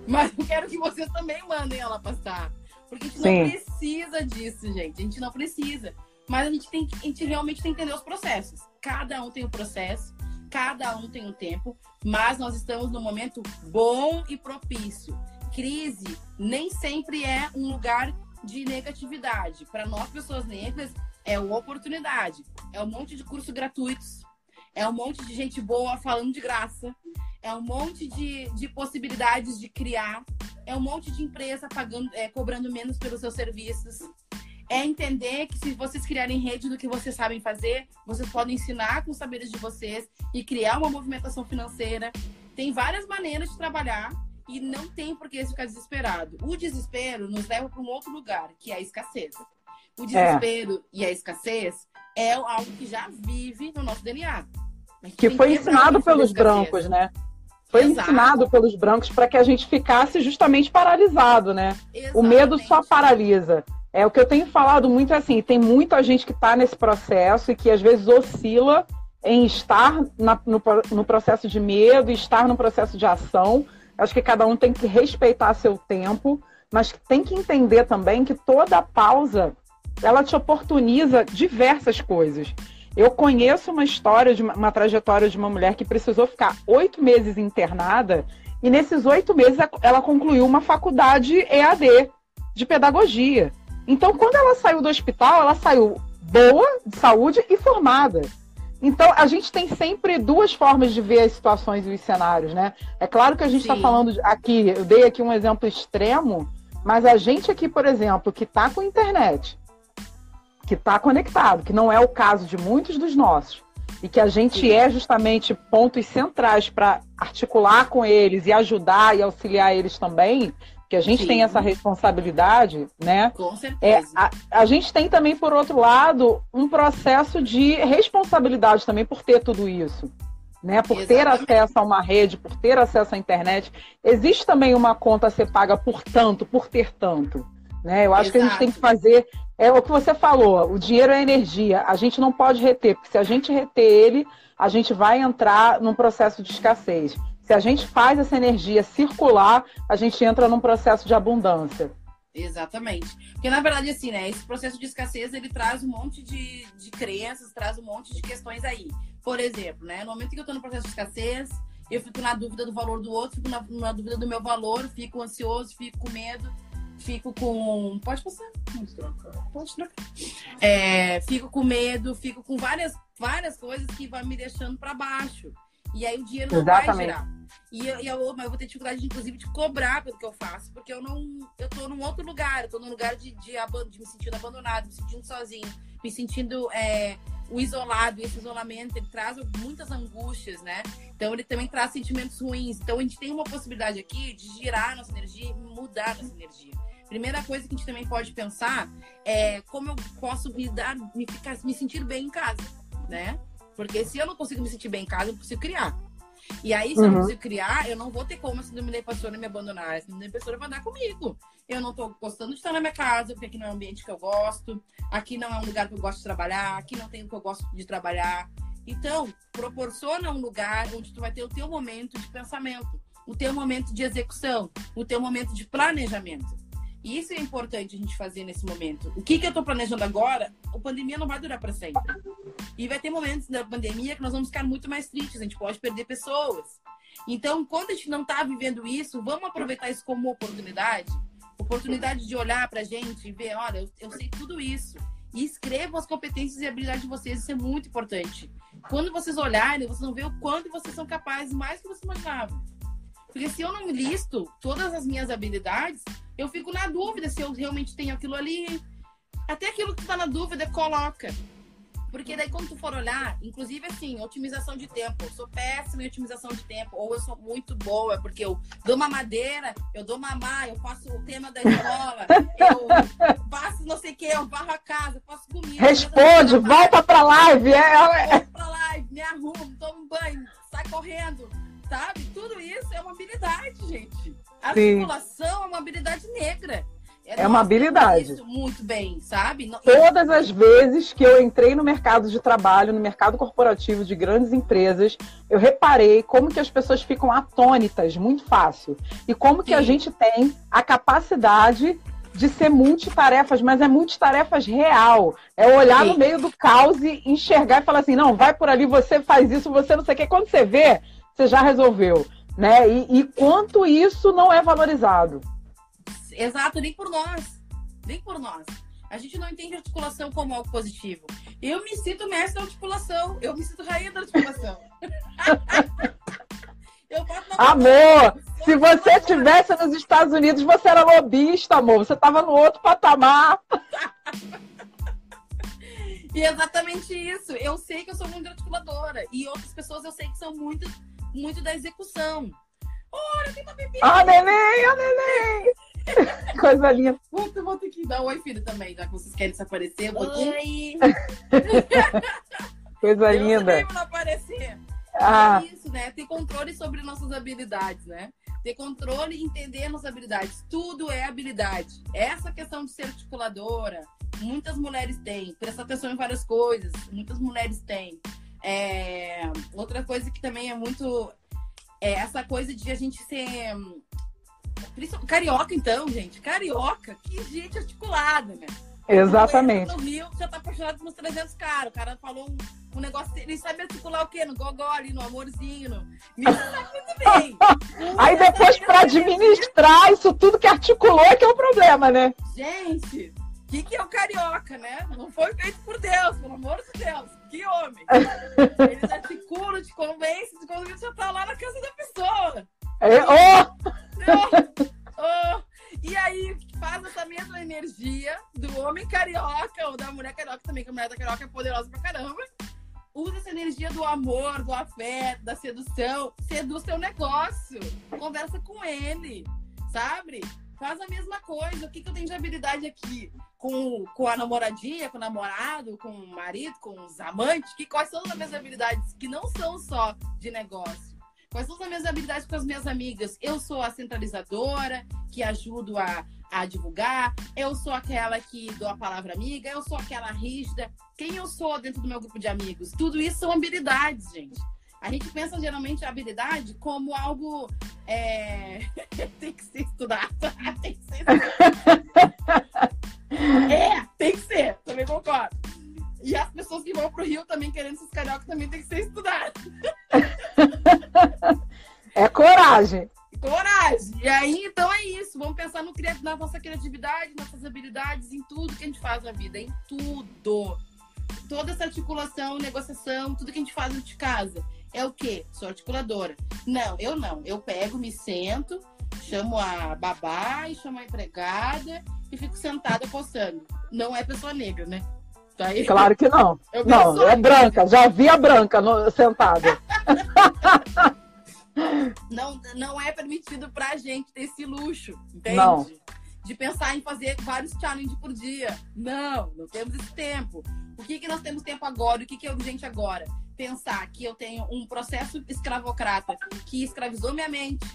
Mas eu quero que vocês também mandem ela passar. Porque a gente Sim. não precisa disso, gente. A gente não precisa. Mas a gente, tem, a gente realmente tem que entender os processos. Cada um tem um processo. Cada um tem um tempo, mas nós estamos num momento bom e propício. Crise nem sempre é um lugar de negatividade. Para nós, pessoas negras, é uma oportunidade. É um monte de cursos gratuitos. É um monte de gente boa falando de graça. É um monte de, de possibilidades de criar. É um monte de empresa pagando, é, cobrando menos pelos seus serviços. É entender que se vocês criarem rede do que vocês sabem fazer, vocês podem ensinar com os saberes de vocês e criar uma movimentação financeira. Tem várias maneiras de trabalhar e não tem por que ficar desesperado. O desespero nos leva para um outro lugar, que é a escassez. O desespero é. e a escassez é algo que já vive no nosso DNA. Que foi ensinado pelos brancos, né? Foi Exato. ensinado pelos brancos para que a gente ficasse justamente paralisado, né? Exatamente. O medo só paralisa. É o que eu tenho falado muito é assim, tem muita gente que está nesse processo e que às vezes oscila em estar na, no, no processo de medo, estar no processo de ação. Acho que cada um tem que respeitar seu tempo, mas tem que entender também que toda pausa ela te oportuniza diversas coisas. Eu conheço uma história de uma, uma trajetória de uma mulher que precisou ficar oito meses internada e nesses oito meses ela concluiu uma faculdade EAD de pedagogia. Então, quando ela saiu do hospital, ela saiu boa de saúde e formada. Então, a gente tem sempre duas formas de ver as situações e os cenários, né? É claro que a gente está falando aqui, eu dei aqui um exemplo extremo, mas a gente aqui, por exemplo, que está com internet, que está conectado, que não é o caso de muitos dos nossos, e que a gente Sim. é justamente pontos centrais para articular com eles e ajudar e auxiliar eles também, que a gente Sim. tem essa responsabilidade, né? Com certeza. É, a, a, gente tem também, por outro lado, um processo de responsabilidade também por ter tudo isso. Né, por Exatamente. ter acesso a uma rede, por ter acesso à internet. Existe também uma conta a ser paga por tanto, por ter tanto. Né? Eu acho Exato. que a gente tem que fazer. É o que você falou, o dinheiro é energia. A gente não pode reter, porque se a gente reter ele, a gente vai entrar num processo de escassez. Se a gente faz essa energia circular, a gente entra num processo de abundância. Exatamente. Porque, na verdade, assim, né? Esse processo de escassez, ele traz um monte de, de crenças, traz um monte de questões aí. Por exemplo, né? No momento que eu estou no processo de escassez, eu fico na dúvida do valor do outro, fico na, na dúvida do meu valor, fico ansioso, fico com medo, fico com... Pode passar? Pode trocar. É, fico com medo, fico com várias, várias coisas que vão me deixando para baixo. E aí o dinheiro não Exatamente. vai girar. E, eu, e eu, mas eu vou ter dificuldade, inclusive, de cobrar pelo que eu faço, porque eu não. Eu tô num outro lugar, eu tô num lugar de, de, de me sentindo abandonado, me sentindo sozinho, me sentindo é, o isolado. E esse isolamento ele traz muitas angústias, né? Então ele também traz sentimentos ruins. Então a gente tem uma possibilidade aqui de girar nossa energia e mudar nossa energia. Primeira coisa que a gente também pode pensar é como eu posso me dar, me, ficar, me sentir bem em casa, né? Porque se eu não consigo me sentir bem em casa, eu não consigo criar. E aí, se uhum. eu não consigo criar, eu não vou ter como a síndrome da impostora me abandonar. A síndrome da impostora vai andar comigo. Eu não tô gostando de estar na minha casa, porque aqui não é um ambiente que eu gosto. Aqui não é um lugar que eu gosto de trabalhar. Aqui não tem o que eu gosto de trabalhar. Então, proporciona um lugar onde tu vai ter o teu momento de pensamento, o teu momento de execução, o teu momento de planejamento. E isso é importante a gente fazer nesse momento. O que, que eu estou planejando agora, a pandemia não vai durar para sempre. E vai ter momentos da pandemia que nós vamos ficar muito mais tristes, a gente pode perder pessoas. Então, quando a gente não está vivendo isso, vamos aproveitar isso como oportunidade. Oportunidade de olhar para a gente e ver, olha, eu, eu sei tudo isso. E escrevam as competências e habilidades de vocês, isso é muito importante. Quando vocês olharem, vocês vão ver o quanto vocês são capazes mais do que vocês imaginavam. Porque se eu não listo todas as minhas habilidades, eu fico na dúvida se eu realmente tenho aquilo ali. Até aquilo que tu tá na dúvida, coloca. Porque daí quando tu for olhar, inclusive assim, otimização de tempo. Eu sou péssima em otimização de tempo. Ou eu sou muito boa, porque eu dou uma madeira, eu dou mamar, eu faço o tema da escola, [laughs] eu faço não sei o que, eu varro a casa, faço comida. Responde, volta pra live. É, é... Volta pra live, me arrumo, tomo um banho, sai correndo, sabe? Tudo isso é uma habilidade, gente. A Sim. é uma habilidade negra. É, é uma habilidade. Isso muito bem, sabe? Todas as vezes que eu entrei no mercado de trabalho, no mercado corporativo de grandes empresas, eu reparei como que as pessoas ficam atônitas muito fácil. E como que Sim. a gente tem a capacidade de ser multitarefas, mas é multitarefas real. É olhar Sim. no meio do caos e enxergar e falar assim, não, vai por ali, você faz isso, você não sei o quê. Quando você vê, você já resolveu. Né? E, e quanto isso não é valorizado. Exato, nem por nós. Nem por nós. A gente não entende articulação como algo positivo. Eu me sinto mestre da articulação. Eu me sinto rainha da articulação. [laughs] amor, se você estivesse nos Estados Unidos, você era lobista, amor. Você estava no outro patamar. [laughs] E é exatamente isso. Eu sei que eu sou muito articuladora. E outras pessoas eu sei que são muito, muito da execução. Olha, tem uma bebida. Ah, neném, ah, neném. [laughs] Coisa linda. Vou, vou ter que dar um oi, filho, também, já que vocês querem [laughs] se aparecer. Um oi! Coisa Deus linda. Não aparecer. Ah. É isso, né? Ter controle sobre nossas habilidades, né? Ter controle e entender nossas habilidades. Tudo é habilidade. Essa questão de ser articuladora, muitas mulheres têm. Prestar atenção em várias coisas, muitas mulheres têm. É... Outra coisa que também é muito. É essa coisa de a gente ser Carioca, então, gente. Carioca, que gente articulada, né? Exatamente. No Rio, já tá apaixonado por uns 300 caras. O cara falou um, um negócio. Ele sabe articular o quê? No gogó ali, no amorzinho. No... Me sabe muito bem. [laughs] Aí depois, pra administrar isso tudo que articulou, é que é o problema, né? Gente, o que, que é o carioca, né? Não foi feito por Deus, pelo amor de Deus. Que homem. Eles articulam, te convencem, quando você já tá lá na casa da pessoa. É, oh! oh, E aí faz essa mesma energia do homem carioca ou da mulher carioca também, que a mulher da carioca é poderosa pra caramba. Usa essa energia do amor, do afeto, da sedução. Seduz seu negócio. Conversa com ele, sabe? Faz a mesma coisa. O que, que eu tenho de habilidade aqui? Com, com a namoradinha, com o namorado, com o marido, com os amantes? Que, quais são as minhas habilidades que não são só de negócio? Quais são as minhas habilidades com as minhas amigas? Eu sou a centralizadora, que ajudo a, a divulgar. Eu sou aquela que dou a palavra amiga. Eu sou aquela rígida. Quem eu sou dentro do meu grupo de amigos? Tudo isso são habilidades, gente. A gente pensa geralmente a habilidade como algo. É... [laughs] tem que ser estudado. [laughs] tem que ser estudado. é, tem que ser. Também concordo. E as pessoas que vão pro Rio também querendo esses carioca também tem que ser estudado. [laughs] é coragem. Coragem. E aí, então é isso. Vamos pensar no, na nossa criatividade, nossas habilidades, em tudo que a gente faz na vida. Em tudo. Toda essa articulação, negociação, tudo que a gente faz dentro de casa. É o quê? Sou articuladora. Não, eu não. Eu pego, me sento, chamo a babá e chamo a empregada e fico sentada coçando. Não é pessoa negra, né? Tá aí? Claro que não. [laughs] não, é branca. Já vi a branca no, sentada. [laughs] não, não é permitido pra gente ter esse luxo, entende? Não. De pensar em fazer vários challenges por dia. Não, não temos esse tempo. O que, que nós temos tempo agora? O que, que é urgente agora? Pensar que eu tenho um processo escravocrata que escravizou minha mente,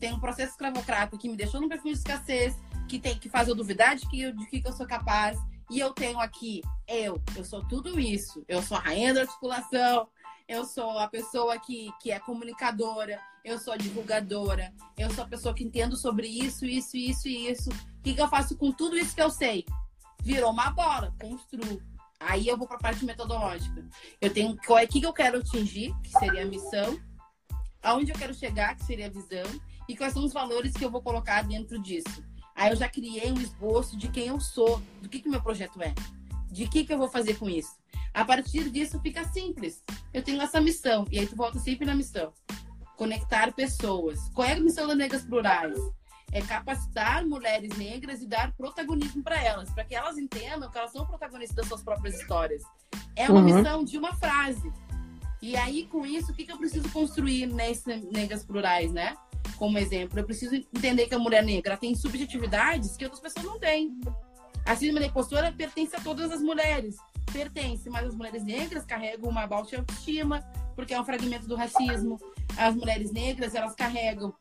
tem um processo escravocrata que me deixou num perfil de escassez, que tem que faz eu duvidar de que, de que eu sou capaz, e eu tenho aqui eu, eu sou tudo isso. Eu sou a rainha da articulação, eu sou a pessoa que, que é comunicadora, eu sou a divulgadora, eu sou a pessoa que entendo sobre isso, isso, isso e isso. O que, que eu faço com tudo isso que eu sei? Virou uma bola, construo. Aí eu vou para a parte metodológica. Eu tenho qual é que eu quero atingir, que seria a missão, aonde eu quero chegar, que seria a visão, e quais são os valores que eu vou colocar dentro disso. Aí eu já criei um esboço de quem eu sou, do que que meu projeto é, de que que eu vou fazer com isso. A partir disso fica simples. Eu tenho essa missão e aí tu volta sempre na missão. Conectar pessoas. Qual é a missão das Negras Plurais? É capacitar mulheres negras e dar protagonismo para elas, para que elas entendam que elas são protagonistas das suas próprias histórias. É uma uhum. missão de uma frase. E aí, com isso, o que, que eu preciso construir nessas Negras Plurais, né? como exemplo, eu preciso entender que a mulher negra tem subjetividades que outras pessoas não têm. A síndrome da impostora pertence a todas as mulheres. Pertence, mas as mulheres negras carregam uma baixa autoestima, porque é um fragmento do racismo. As mulheres negras, elas carregam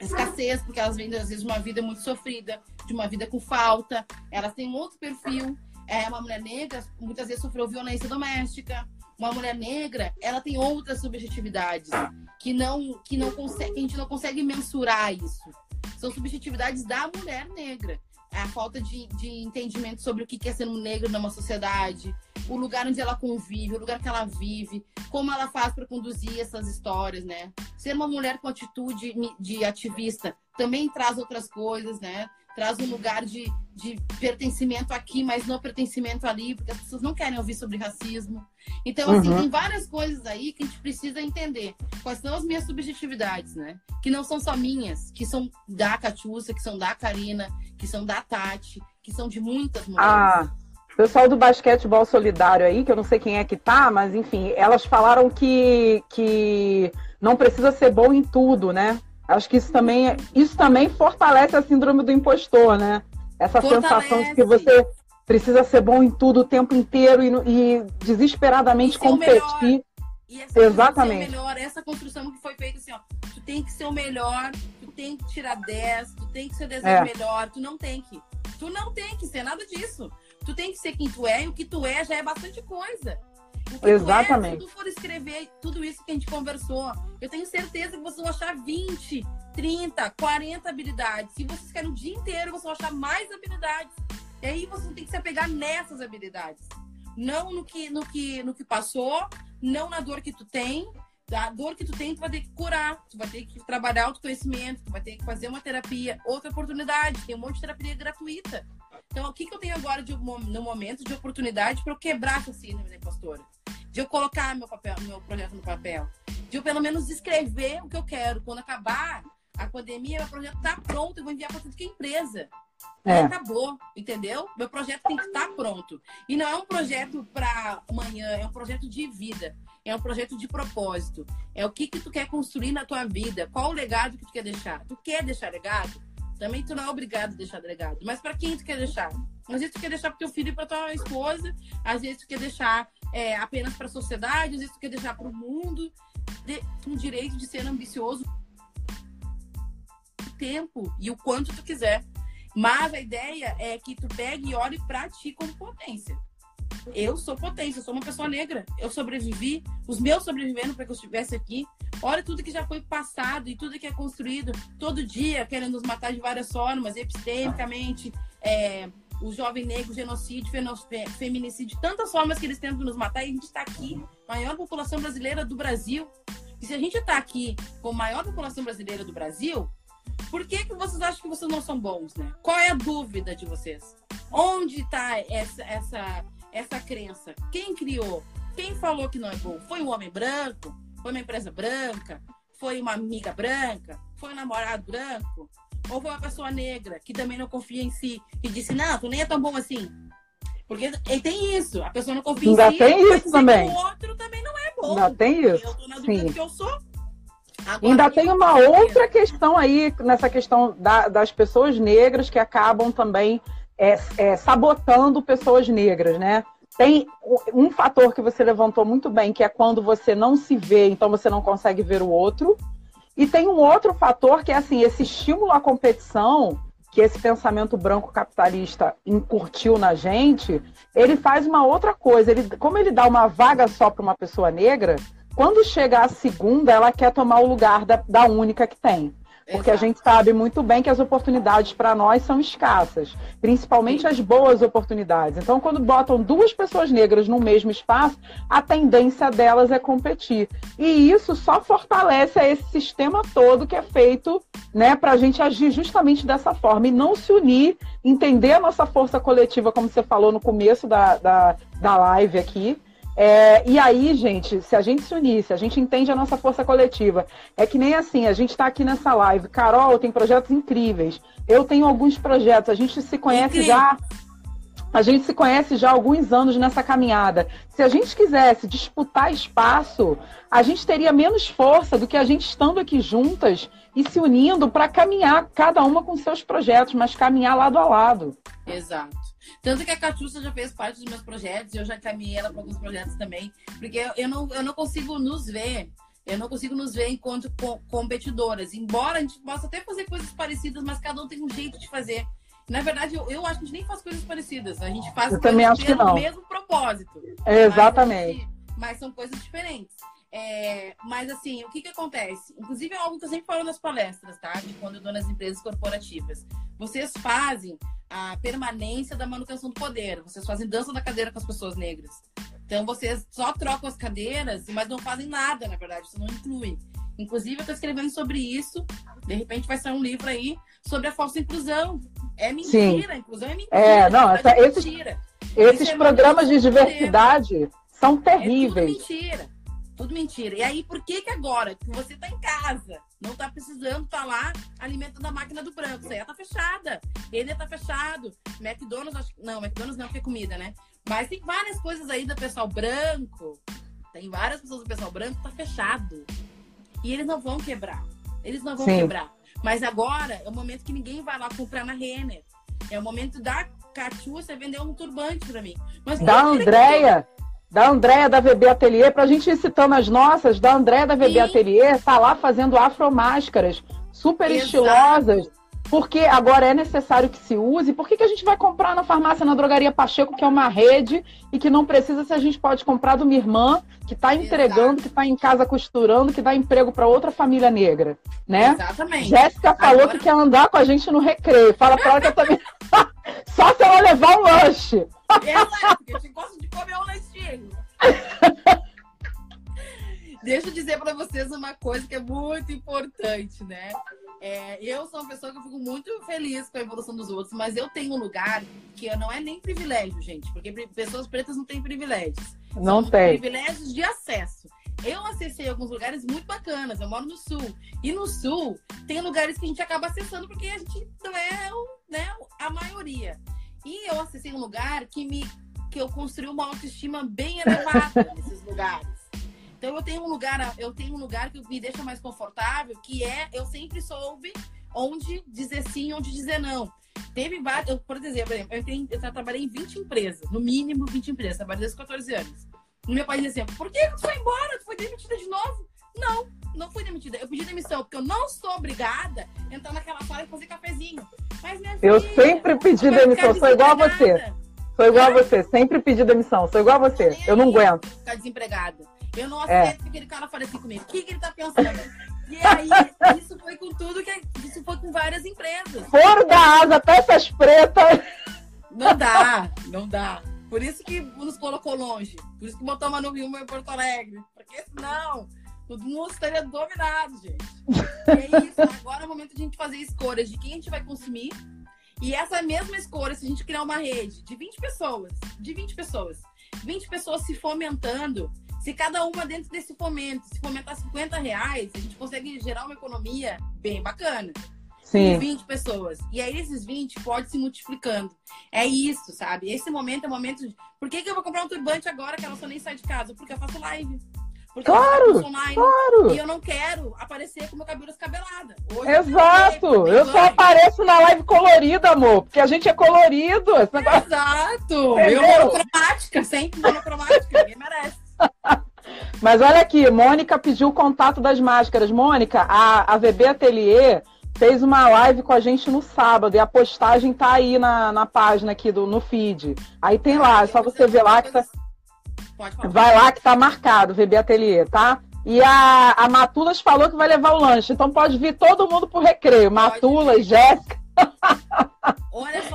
escassez, porque elas vêm, às vezes, de uma vida muito sofrida, de uma vida com falta. Elas têm um outro perfil. É, uma mulher negra, muitas vezes, sofreu violência doméstica. Uma mulher negra, ela tem outras subjetividades que não que não consegue, a gente não consegue mensurar isso. São subjetividades da mulher negra. A falta de, de entendimento sobre o que é ser um negro numa sociedade, o lugar onde ela convive, o lugar que ela vive, como ela faz para conduzir essas histórias, né? Ser uma mulher com atitude de ativista também traz outras coisas, né? Traz um lugar de, de pertencimento aqui, mas não pertencimento ali, porque as pessoas não querem ouvir sobre racismo. Então, assim, uhum. tem várias coisas aí que a gente precisa entender. Quais são as minhas subjetividades, né? Que não são só minhas, que são da Catiúcia, que são da Karina, que são da Tati, que são de muitas mulheres. Ah. Pessoal do basquetebol solidário aí, que eu não sei quem é que tá, mas enfim, elas falaram que, que não precisa ser bom em tudo, né? Acho que isso também, isso também fortalece a síndrome do impostor, né? Essa fortalece. sensação de que você precisa ser bom em tudo o tempo inteiro e, e desesperadamente e competir. E essa Exatamente. melhor, essa construção que foi feita assim, ó, tu tem que ser o melhor, tu tem que tirar 10, tu tem que ser 10 é. melhor, tu não tem que. Tu não tem que ser nada disso. Tu tem que ser quem tu é, e o que tu é já é bastante coisa. Exatamente. É, se tu for escrever tudo isso que a gente conversou, eu tenho certeza que vocês vão achar 20, 30, 40 habilidades. Se vocês querem o dia inteiro, vocês vão achar mais habilidades. E aí você tem que se apegar nessas habilidades. Não no que, no que, no que passou, não na dor que tu tem. A dor que tu tem, tu vai ter que curar, tu vai ter que trabalhar autoconhecimento, tu vai ter que fazer uma terapia. Outra oportunidade, tem um monte de terapia gratuita. Então, o que, que eu tenho agora de, no momento de oportunidade para eu quebrar essa síndrome da impostora? De eu colocar meu, papel, meu projeto no papel. De eu, pelo menos, escrever o que eu quero. Quando acabar a pandemia, meu projeto está pronto, eu vou enviar para tudo que é empresa. É. acabou, entendeu? Meu projeto tem que estar tá pronto. E não é um projeto para amanhã, é um projeto de vida. É um projeto de propósito. É o que, que tu quer construir na tua vida. Qual o legado que tu quer deixar? Tu quer deixar legado? Também tu não é obrigado a deixar delegado. Mas para quem tu quer deixar? Às vezes tu quer deixar pro teu filho e pra tua esposa, às vezes tu quer deixar é, apenas para a sociedade, às vezes tu quer deixar para o mundo, de, o direito de ser ambicioso tempo e o quanto tu quiser. Mas a ideia é que tu pegue e olhe para ti como potência. Eu sou potência, eu sou uma pessoa negra. Eu sobrevivi, os meus sobreviveram para que eu estivesse aqui. Olha tudo que já foi passado e tudo que é construído todo dia, querendo nos matar de várias formas, epistemicamente, é, o jovem negro, genocídio, feminicídio, tantas formas que eles tentam nos matar e a gente está aqui, maior população brasileira do Brasil. E se a gente está aqui com a maior população brasileira do Brasil, por que, que vocês acham que vocês não são bons, né? Qual é a dúvida de vocês? Onde está essa, essa, essa crença? Quem criou? Quem falou que não é bom? Foi um homem branco? Foi uma empresa branca? Foi uma amiga branca? Foi um namorado branco? Ou foi uma pessoa negra que também não confia em si e disse, não, tu nem é tão bom assim? Porque tem isso, a pessoa não confia Ainda em si. tem isso também. O outro também não é bom. Ainda tem isso. Eu tô na dúvida que eu sou. Agora, Ainda tem uma outra questão aí, nessa questão da, das pessoas negras que acabam também é, é, sabotando pessoas negras, né? Tem um fator que você levantou muito bem, que é quando você não se vê, então você não consegue ver o outro. E tem um outro fator que é assim, esse estímulo à competição, que esse pensamento branco capitalista incurtiu na gente, ele faz uma outra coisa. Ele, como ele dá uma vaga só para uma pessoa negra, quando chega a segunda, ela quer tomar o lugar da, da única que tem. Porque Exato. a gente sabe muito bem que as oportunidades para nós são escassas, principalmente Sim. as boas oportunidades. Então, quando botam duas pessoas negras no mesmo espaço, a tendência delas é competir. E isso só fortalece esse sistema todo que é feito né, para a gente agir justamente dessa forma e não se unir, entender a nossa força coletiva, como você falou no começo da, da, da live aqui, é, e aí, gente, se a gente se unir, se a gente entende a nossa força coletiva, é que nem assim, a gente está aqui nessa live. Carol tem projetos incríveis. Eu tenho alguns projetos, a gente se conhece Incrível. já. A gente se conhece já há alguns anos nessa caminhada. Se a gente quisesse disputar espaço, a gente teria menos força do que a gente estando aqui juntas e se unindo para caminhar, cada uma com seus projetos, mas caminhar lado a lado. Exato. Tanto que a Catiúcia já fez parte dos meus projetos, eu já caminhei ela para alguns projetos também, porque eu, eu, não, eu não consigo nos ver, eu não consigo nos ver enquanto co competidoras. Embora a gente possa até fazer coisas parecidas, mas cada um tem um jeito de fazer. Na verdade, eu, eu acho que a gente nem faz coisas parecidas. A gente faz eu acho que não. mesmo propósito. É, exatamente. Mas, mas, são coisas diferentes. É, mas assim, o que que acontece? Inclusive é algo que eu sempre falo nas palestras, tá? De quando eu dou nas empresas corporativas. Vocês fazem a permanência da manutenção do poder. Vocês fazem dança da cadeira com as pessoas negras. Então vocês só trocam as cadeiras, mas não fazem nada, na verdade, isso não inclui. Inclusive, eu estou escrevendo sobre isso. De repente vai sair um livro aí sobre a falsa inclusão. É mentira, Sim. inclusão é mentira. É, não, essa, é esses, mentira. esses é programas de diversidade são terríveis. É mentira. Tudo mentira. E aí, por que que agora que você está em casa, não está precisando estar tá lá alimentando a máquina do branco? Isso aí tá fechada. Ele está fechado. McDonald's, acho... não, McDonald's não, porque é comida, né? Mas tem várias coisas aí do pessoal branco. Tem várias pessoas do pessoal branco tá fechado. E eles não vão quebrar. Eles não vão Sim. quebrar. Mas agora é o momento que ninguém vai lá comprar na Renner. É o momento da Catiúcia vender um turbante para mim. Mas da Andréia, da Andréia da VB Atelier, para a gente ir citando as nossas, da Andréia da VB Sim. Atelier, tá lá fazendo afromáscaras super Exato. estilosas porque agora é necessário que se use. Por que, que a gente vai comprar na farmácia, na drogaria Pacheco, que é uma rede e que não precisa se a gente pode comprar de uma irmã que está entregando, Exato. que está em casa costurando, que dá emprego para outra família negra, né? Exatamente. Jéssica falou agora... que quer andar com a gente no recreio. Fala para ela que eu também. [laughs] Só se ela levar um lanche. Exato, porque a gente gosta de comer um lanchinho. [laughs] Deixa eu dizer para vocês uma coisa que é muito importante, né? É, eu sou uma pessoa que eu fico muito feliz com a evolução dos outros, mas eu tenho um lugar que não é nem privilégio, gente, porque pessoas pretas não têm privilégios. Não São tem. Privilégios de acesso. Eu acessei alguns lugares muito bacanas, eu moro no sul. E no sul tem lugares que a gente acaba acessando porque a gente não é né, E eu acessei um lugar que me que eu construí uma autoestima bem elevada [laughs] nesses lugares. Então eu tenho um lugar, eu tenho um lugar que me deixa mais confortável, que é eu sempre soube onde dizer sim, onde dizer não. Teve vários, eu, por exemplo, eu, tenho, eu trabalhei em 20 empresas, no mínimo 20 empresas, trabalhei desde 14 anos. No meu país assim, por que tu foi embora? Tu foi demitida de novo? Não, não fui demitida. Eu pedi demissão porque eu não sou obrigada a entrar naquela sala e fazer cafezinho. Mas minha Eu sempre pedi demissão, sou igual a você. Sou igual a você, sempre pedi demissão, sou igual a você. Eu não aguento. Ficar desempregada. Eu não é. aceito é. que aquele cara fale assim comigo. O que, que ele tá pensando? E aí, isso foi com tudo, que isso foi com várias empresas. Fora da asa, peças pretas. Não dá, não dá. Por isso que nos colocou longe. Por isso que botou uma no Rio em Porto Alegre. Porque senão, todo mundo estaria dominado, gente. E é isso. Agora é o momento de a gente fazer escolhas de quem a gente vai consumir. E essa mesma escolha, se a gente criar uma rede de 20 pessoas, de 20 pessoas, 20 pessoas se fomentando, se cada uma dentro desse fomento, se fomentar 50 reais, a gente consegue gerar uma economia bem bacana. Sim. Com 20 pessoas. E aí esses 20 pode se multiplicando. É isso, sabe? Esse momento é o momento de. Por que, que eu vou comprar um turbante agora que ela só nem sai de casa? Porque eu faço live. Porque claro, eu online, claro. E eu não quero aparecer com meu cabelo escabelado. Hoje Exato. Eu, eu só apareço na live colorida, amor. Porque a gente é colorido. Exato. Eu monocromática, sempre monocromática. Ninguém merece. [laughs] Mas olha aqui, Mônica pediu o contato das máscaras. Mônica, a, a VB Atelier fez uma live com a gente no sábado e a postagem tá aí na, na página aqui do, no feed. Aí tem lá, é só você ver lá que tá. Vai lá que tá marcado, VB Atelier, tá? E a, a Matulas falou que vai levar o lanche, então pode vir todo mundo pro recreio. Matulas, Jéssica.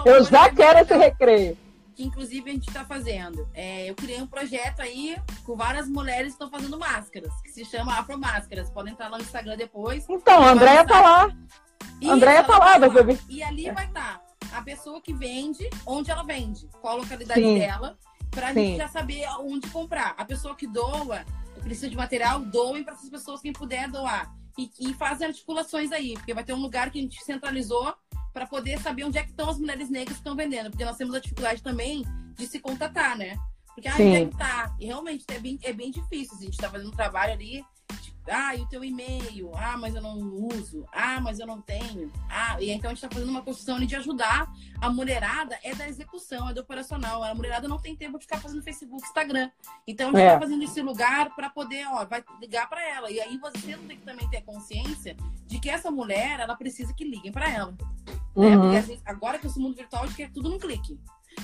Eu já quero esse recreio que inclusive a gente está fazendo. É, eu criei um projeto aí com várias mulheres que estão fazendo máscaras, que se chama Afro Máscaras. Podem entrar lá no Instagram depois. Então, a Andréia tá lá. Isso, Andréia tá lá, vai ver. E ali vai estar tá a pessoa que vende, onde ela vende, qual a localidade Sim. dela, para a gente já saber onde comprar. A pessoa que doa, precisa de material, doem para essas pessoas quem puder doar. E, e fazem articulações aí, porque vai ter um lugar que a gente centralizou para poder saber onde é que estão as mulheres negras que estão vendendo, porque nós temos a dificuldade também de se contatar, né? Porque ah, onde é que tá? E realmente é bem, é bem difícil. A gente está fazendo um trabalho ali ah, e o teu e-mail? Ah, mas eu não uso. Ah, mas eu não tenho. Ah, e então a gente está fazendo uma construção de ajudar. A mulherada é da execução, é do operacional. A mulherada não tem tempo de ficar fazendo Facebook, Instagram. Então a gente está é. fazendo esse lugar para poder, ó, vai ligar para ela. E aí você tem que também ter consciência de que essa mulher, ela precisa que liguem para ela. Né? Uhum. Porque assim, agora que esse mundo virtual, a gente quer tudo num clique.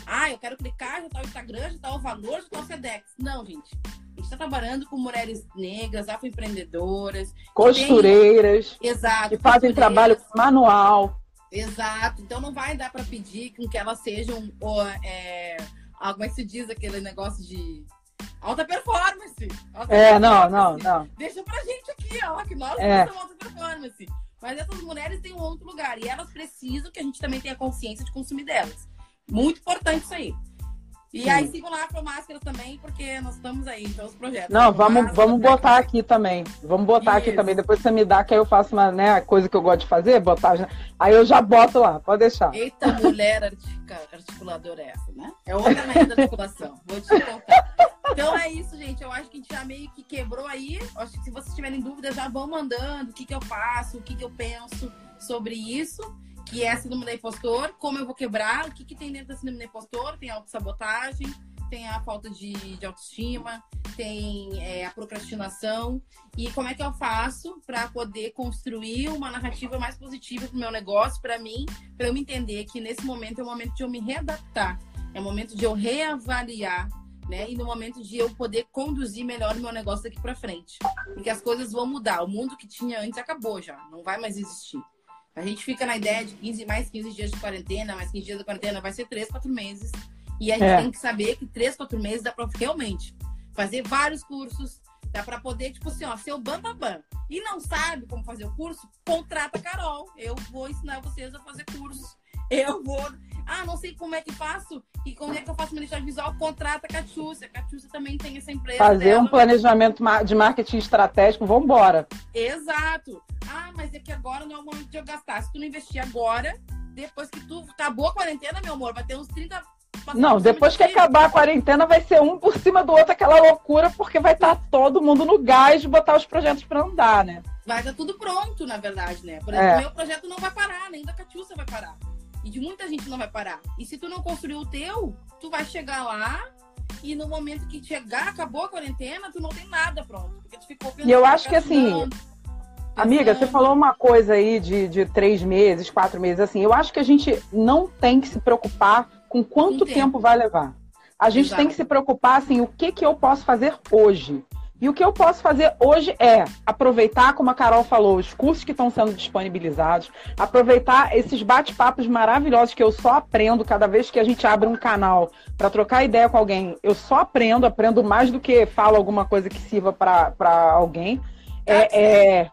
Ah, eu quero clicar, já tá o Instagram, já tá o valor, já tá o SEDEX. Não, gente. A gente está trabalhando com mulheres negras, afroempreendedoras. Costureiras. Que tem... Exato. Que fazem trabalho manual. Exato. Então não vai dar para pedir com que elas sejam, ou, é, como é que se diz aquele negócio de alta performance. Alta é, performance. não, não, não. Deixa pra gente aqui, ó, que nós é. somos alta performance. Mas essas mulheres têm um outro lugar e elas precisam que a gente também tenha consciência de consumir delas. Muito importante isso aí. E Sim. aí sigam lá a Máscaras também, porque nós estamos aí, então os projetos. Não, vamos, vamos botar aqui também. Vamos botar Isso. aqui também. Depois você me dá, que aí eu faço uma né, coisa que eu gosto de fazer, botar. Aí eu já boto lá, pode deixar. Eita, mulher articuladora é essa, né? É outra da articulação. Vou te contar. Então é isso, gente. Eu acho que a gente já meio que quebrou aí. Acho que se vocês tiverem dúvidas, já vão mandando o que, que eu faço, o que, que eu penso sobre isso que é a síndrome da impostor, como eu vou quebrar, o que, que tem dentro da síndrome da impostor, tem autossabotagem, tem a falta de, de autoestima, tem é, a procrastinação, e como é que eu faço para poder construir uma narrativa mais positiva para o meu negócio, para mim, para eu me entender que nesse momento é o momento de eu me readaptar, é o momento de eu reavaliar né? E no momento de eu poder conduzir melhor o meu negócio daqui para frente. Porque as coisas vão mudar. O mundo que tinha antes acabou já, não vai mais existir. A gente fica na ideia de 15, mais 15 dias de quarentena, mais 15 dias de quarentena, vai ser 3, 4 meses. E a gente é. tem que saber que 3, 4 meses dá para realmente fazer vários cursos, dá para poder, tipo assim, ó, ser o bam, bam, bam. E não sabe como fazer o curso? Contrata a Carol. Eu vou ensinar vocês a fazer cursos. Eu vou. Ah, não sei como é que faço e como é que eu faço uma identidade visual. Contrata a Catiúcia. A Catiúcia também tem essa empresa. Fazer dela. um planejamento de marketing estratégico, vamos embora. Exato. Ah, mas é que agora não é o momento de eu gastar. Se tu não investir agora, depois que tu acabou a quarentena, meu amor, vai ter uns 30 não, depois que acabar a quarentena, vai ser um por cima do outro, aquela loucura, porque vai estar tá todo mundo no gás de botar os projetos para andar, né? Vai estar tudo pronto, na verdade, né? Por exemplo, é. meu projeto não vai parar, nem da Catiúcia vai parar. E de muita gente não vai parar. E se tu não construir o teu, tu vai chegar lá e no momento que chegar, acabou a quarentena, tu não tem nada pronto. Porque tu ficou pensando. E eu acho que assim. Amiga, você falou uma coisa aí de, de três meses, quatro meses, assim. Eu acho que a gente não tem que se preocupar com quanto tempo. tempo. vai levar. A gente Exato. tem que se preocupar, assim, o que, que eu posso fazer hoje. E o que eu posso fazer hoje é aproveitar, como a Carol falou, os cursos que estão sendo disponibilizados, aproveitar esses bate-papos maravilhosos que eu só aprendo cada vez que a gente abre um canal para trocar ideia com alguém. Eu só aprendo, aprendo mais do que falo alguma coisa que sirva para alguém. É, é...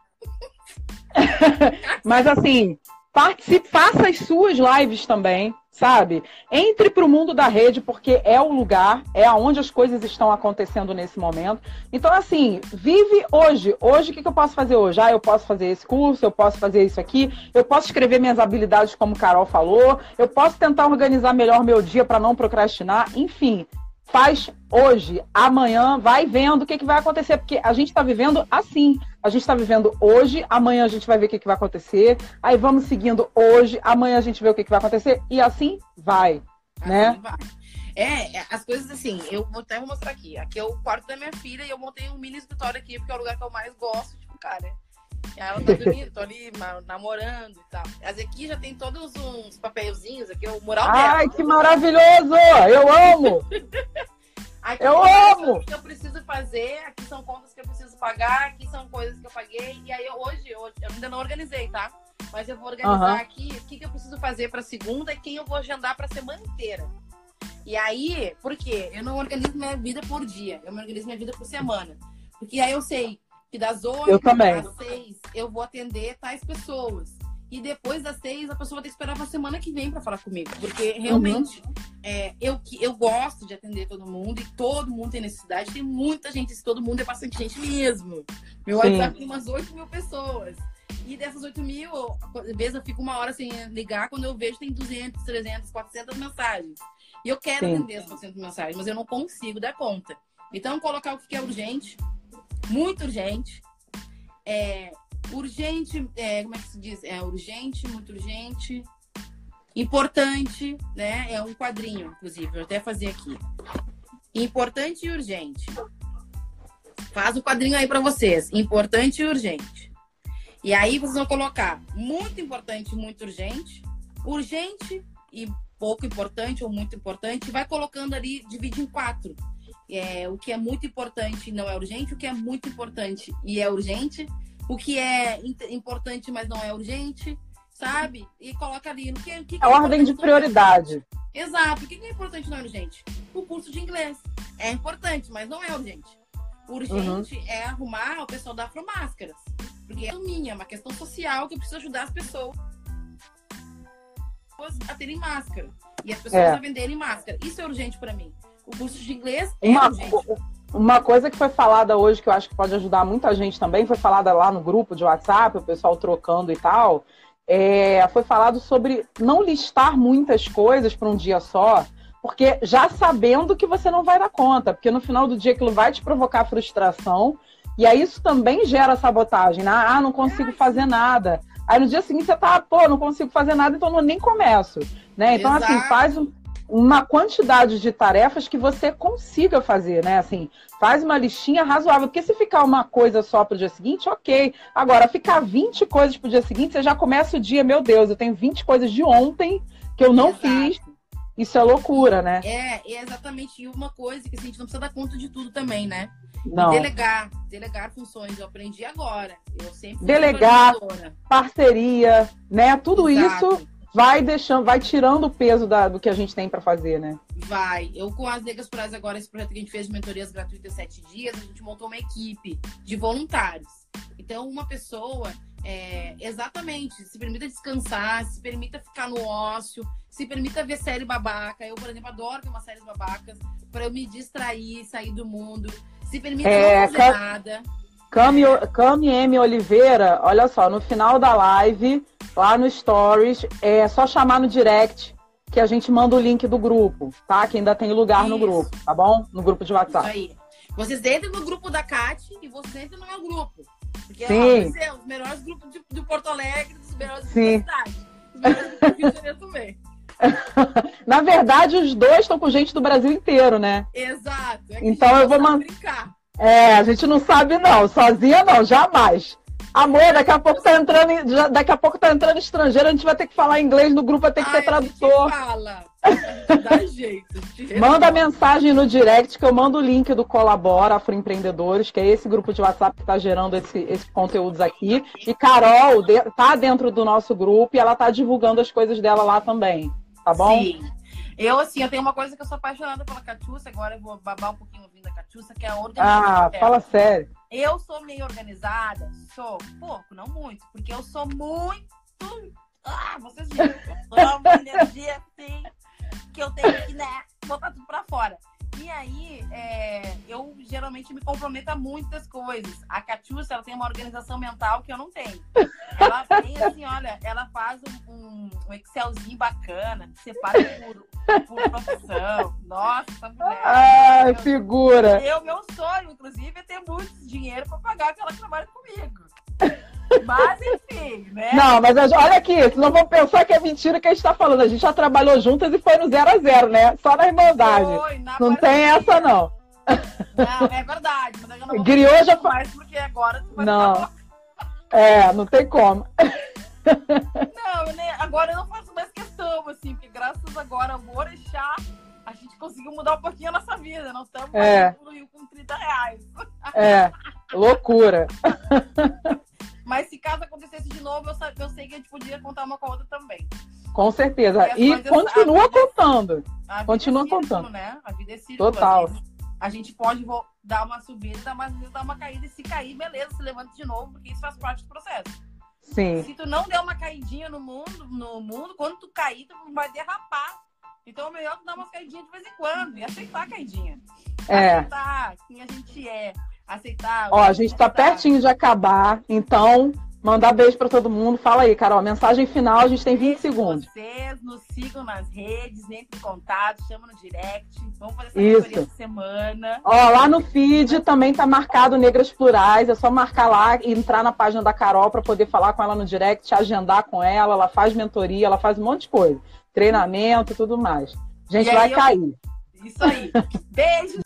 [laughs] Mas assim, participe, faça as suas lives também sabe? Entre para o mundo da rede, porque é o lugar, é aonde as coisas estão acontecendo nesse momento. Então, assim, vive hoje. Hoje, o que, que eu posso fazer hoje? Ah, eu posso fazer esse curso, eu posso fazer isso aqui, eu posso escrever minhas habilidades, como Carol falou, eu posso tentar organizar melhor meu dia para não procrastinar, enfim faz hoje, amanhã, vai vendo o que, que vai acontecer, porque a gente está vivendo assim. A gente está vivendo hoje, amanhã a gente vai ver o que, que vai acontecer, aí vamos seguindo hoje, amanhã a gente vê o que, que vai acontecer, e assim vai. Assim né? Vai. É, é, as coisas assim, eu vou até vou mostrar aqui. Aqui é o quarto da minha filha e eu montei um mini escritório aqui, porque é o lugar que eu mais gosto, tipo, cara. Ela tá dormindo, tô ali namorando e tal. As aqui já tem todos uns papelzinhos aqui, o mural Ai, dela. que maravilhoso! Eu amo! [laughs] Aqui eu amo! que eu preciso fazer, aqui são contas que eu preciso pagar, aqui são coisas que eu paguei. E aí hoje, eu, eu ainda não organizei, tá? Mas eu vou organizar uhum. aqui o que, que eu preciso fazer para segunda e quem eu vou agendar para semana inteira. E aí, por quê? Eu não organizo minha vida por dia, eu me organizo minha vida por semana. Porque aí eu sei que das 8 às 6 eu vou atender tais pessoas. E depois das seis, a pessoa vai ter que esperar uma semana que vem para falar comigo. Porque realmente uhum. é, eu, eu gosto de atender todo mundo e todo mundo tem necessidade. Tem muita gente, se todo mundo é bastante gente mesmo. Meu Sim. WhatsApp tem umas 8 mil pessoas. E dessas 8 mil, às vezes eu fico uma hora sem ligar, quando eu vejo tem 200, 300, 400 mensagens. E eu quero Sim. atender as 400 mensagens, mas eu não consigo dar conta. Então, colocar o que é urgente, muito urgente. É, urgente, é, como é que se diz? É urgente, muito urgente. Importante, né? É um quadrinho, inclusive, vou até fazer aqui. Importante e urgente. Faz o quadrinho aí para vocês. Importante e urgente. E aí vocês vão colocar muito importante muito urgente, urgente e pouco importante ou muito importante, vai colocando ali, divide em quatro é, o que é muito importante não é urgente, o que é muito importante e é urgente, o que é importante mas não é urgente, sabe? E coloca ali. No que, que é ordem de prioridade. Exato. O que é importante não é urgente? O curso de inglês. É importante, mas não é urgente. Urgente uhum. é arrumar o pessoal da Afromáscaras. Porque é minha, é uma questão social que eu preciso ajudar as pessoas a terem máscara. E as pessoas é. a venderem máscara. Isso é urgente para mim. O curso de inglês é uma. Uma coisa que foi falada hoje, que eu acho que pode ajudar muita gente também, foi falada lá no grupo de WhatsApp, o pessoal trocando e tal. É, foi falado sobre não listar muitas coisas para um dia só, porque já sabendo que você não vai dar conta, porque no final do dia aquilo vai te provocar frustração, e aí isso também gera sabotagem, né? Ah, não consigo fazer nada. Aí no dia seguinte você tá, pô, não consigo fazer nada, então eu nem começo, né? Então Exato. assim, faz um, uma quantidade de tarefas que você consiga fazer, né? Assim, faz uma listinha razoável, porque se ficar uma coisa só para o dia seguinte, ok. Agora, ficar 20 coisas para o dia seguinte, você já começa o dia, meu Deus, eu tenho 20 coisas de ontem que eu não Exato. fiz. Isso é loucura, né? É, é exatamente. E uma coisa que assim, a gente não precisa dar conta de tudo também, né? Não. Delegar, delegar funções. Eu aprendi agora. Eu sempre delegar, parceria, né? Tudo Exato. isso vai deixando, vai tirando o peso da, do que a gente tem para fazer, né? Vai. Eu com as Negras Plurais agora, esse projeto que a gente fez de mentorias gratuitas sete dias, a gente montou uma equipe de voluntários. Então, uma pessoa é, exatamente se permita descansar, se permita ficar no ócio, se permita ver série babaca. Eu, por exemplo, adoro ver umas séries babacas para eu me distrair, sair do mundo. Se permita é, não fazer nada. Cami, Cami M. Oliveira, olha só, no final da live, lá no Stories, é só chamar no direct que a gente manda o link do grupo, tá? Que ainda tem lugar Isso. no grupo, tá bom? No grupo de WhatsApp. Isso aí. Vocês entrem no grupo da Cat e vocês entrem no meu grupo. Porque Sim. Ó, os melhores grupos de, de Porto Alegre, os melhores Sim. grupos da cidade. Também. [laughs] Na verdade, os dois estão com gente do Brasil inteiro, né? Exato. É então eu vou mandar. É, a gente não sabe não, sozinha não, jamais. Amor, daqui a pouco tá entrando, daqui a pouco tá entrando estrangeiro, a gente vai ter que falar inglês no grupo, vai ter que Ai, ter tradutor. fala. Dá [laughs] jeito. Manda mensagem no direct que eu mando o link do Colabora Afroempreendedores, que é esse grupo de WhatsApp que está gerando esse, esse conteúdos aqui. E Carol de, tá dentro do nosso grupo e ela tá divulgando as coisas dela lá também. Tá bom? Sim. Eu, assim, eu tenho uma coisa que eu sou apaixonada pela Catiúcia, agora eu vou babar um pouquinho ouvindo a Catiúcia, que é a organização. Ah, fala sério. Eu sou meio organizada, sou pouco, não muito, porque eu sou muito. Ah, vocês viram, eu sou uma energia assim, que eu tenho que, né, botar tudo pra fora. E aí, é, eu geralmente me comprometo a muitas coisas. A Catiúcia, ela tem uma organização mental que eu não tenho. Ela tem, assim, olha, ela faz um, um, Excelzinho bacana, separa por, por profissão. Nossa, mulher. Ai, eu, figura. Eu, meu sonho, inclusive, é ter muito dinheiro para pagar aquela que trabalha comigo. Mas enfim, né? Não, mas olha aqui, senão vão pensar que é mentira que a gente tá falando. A gente já trabalhou juntas e foi no zero a zero, né? Só na irmandade. Foi, na não tem essa, não. Não, é verdade. Mas eu não vou mais porque agora tu vai Não. É, não tem como. Não, né? agora eu não faço mais questão, assim, porque graças agora ao Orixá, a gente conseguiu mudar um pouquinho a nossa vida. Não estamos é. no Rio com 30 reais. É, loucura. [laughs] Mas se caso acontecesse de novo, eu, eu sei que a gente podia contar uma com a outra também. Com certeza. E, e continua a contando. A continua é círculo, contando. Né? A vida é círculo. Total. A gente pode dar uma subida, mas dar uma caída e se cair, beleza, se levanta de novo, porque isso faz parte do processo. Sim. Se tu não der uma caidinha no mundo, no mundo, quando tu cair, tu vai derrapar. Então é melhor tu dar umas caidinhas de vez em quando e aceitar a caidinha. É. Aceitar quem a gente é aceitar. Ó, a gente está pertinho de acabar, então mandar beijo para todo mundo. Fala aí, Carol, mensagem final, a gente tem 20 segundos. Vocês nos sigam nas redes, entre em contato, chama no direct. Vamos fazer essa Isso. semana. Ó, lá no feed também tá marcado Negras Plurais, é só marcar lá e entrar na página da Carol para poder falar com ela no direct, agendar com ela, ela faz mentoria, ela faz um monte de coisa, treinamento, tudo mais. A gente vai eu... cair. Isso aí. Beijo.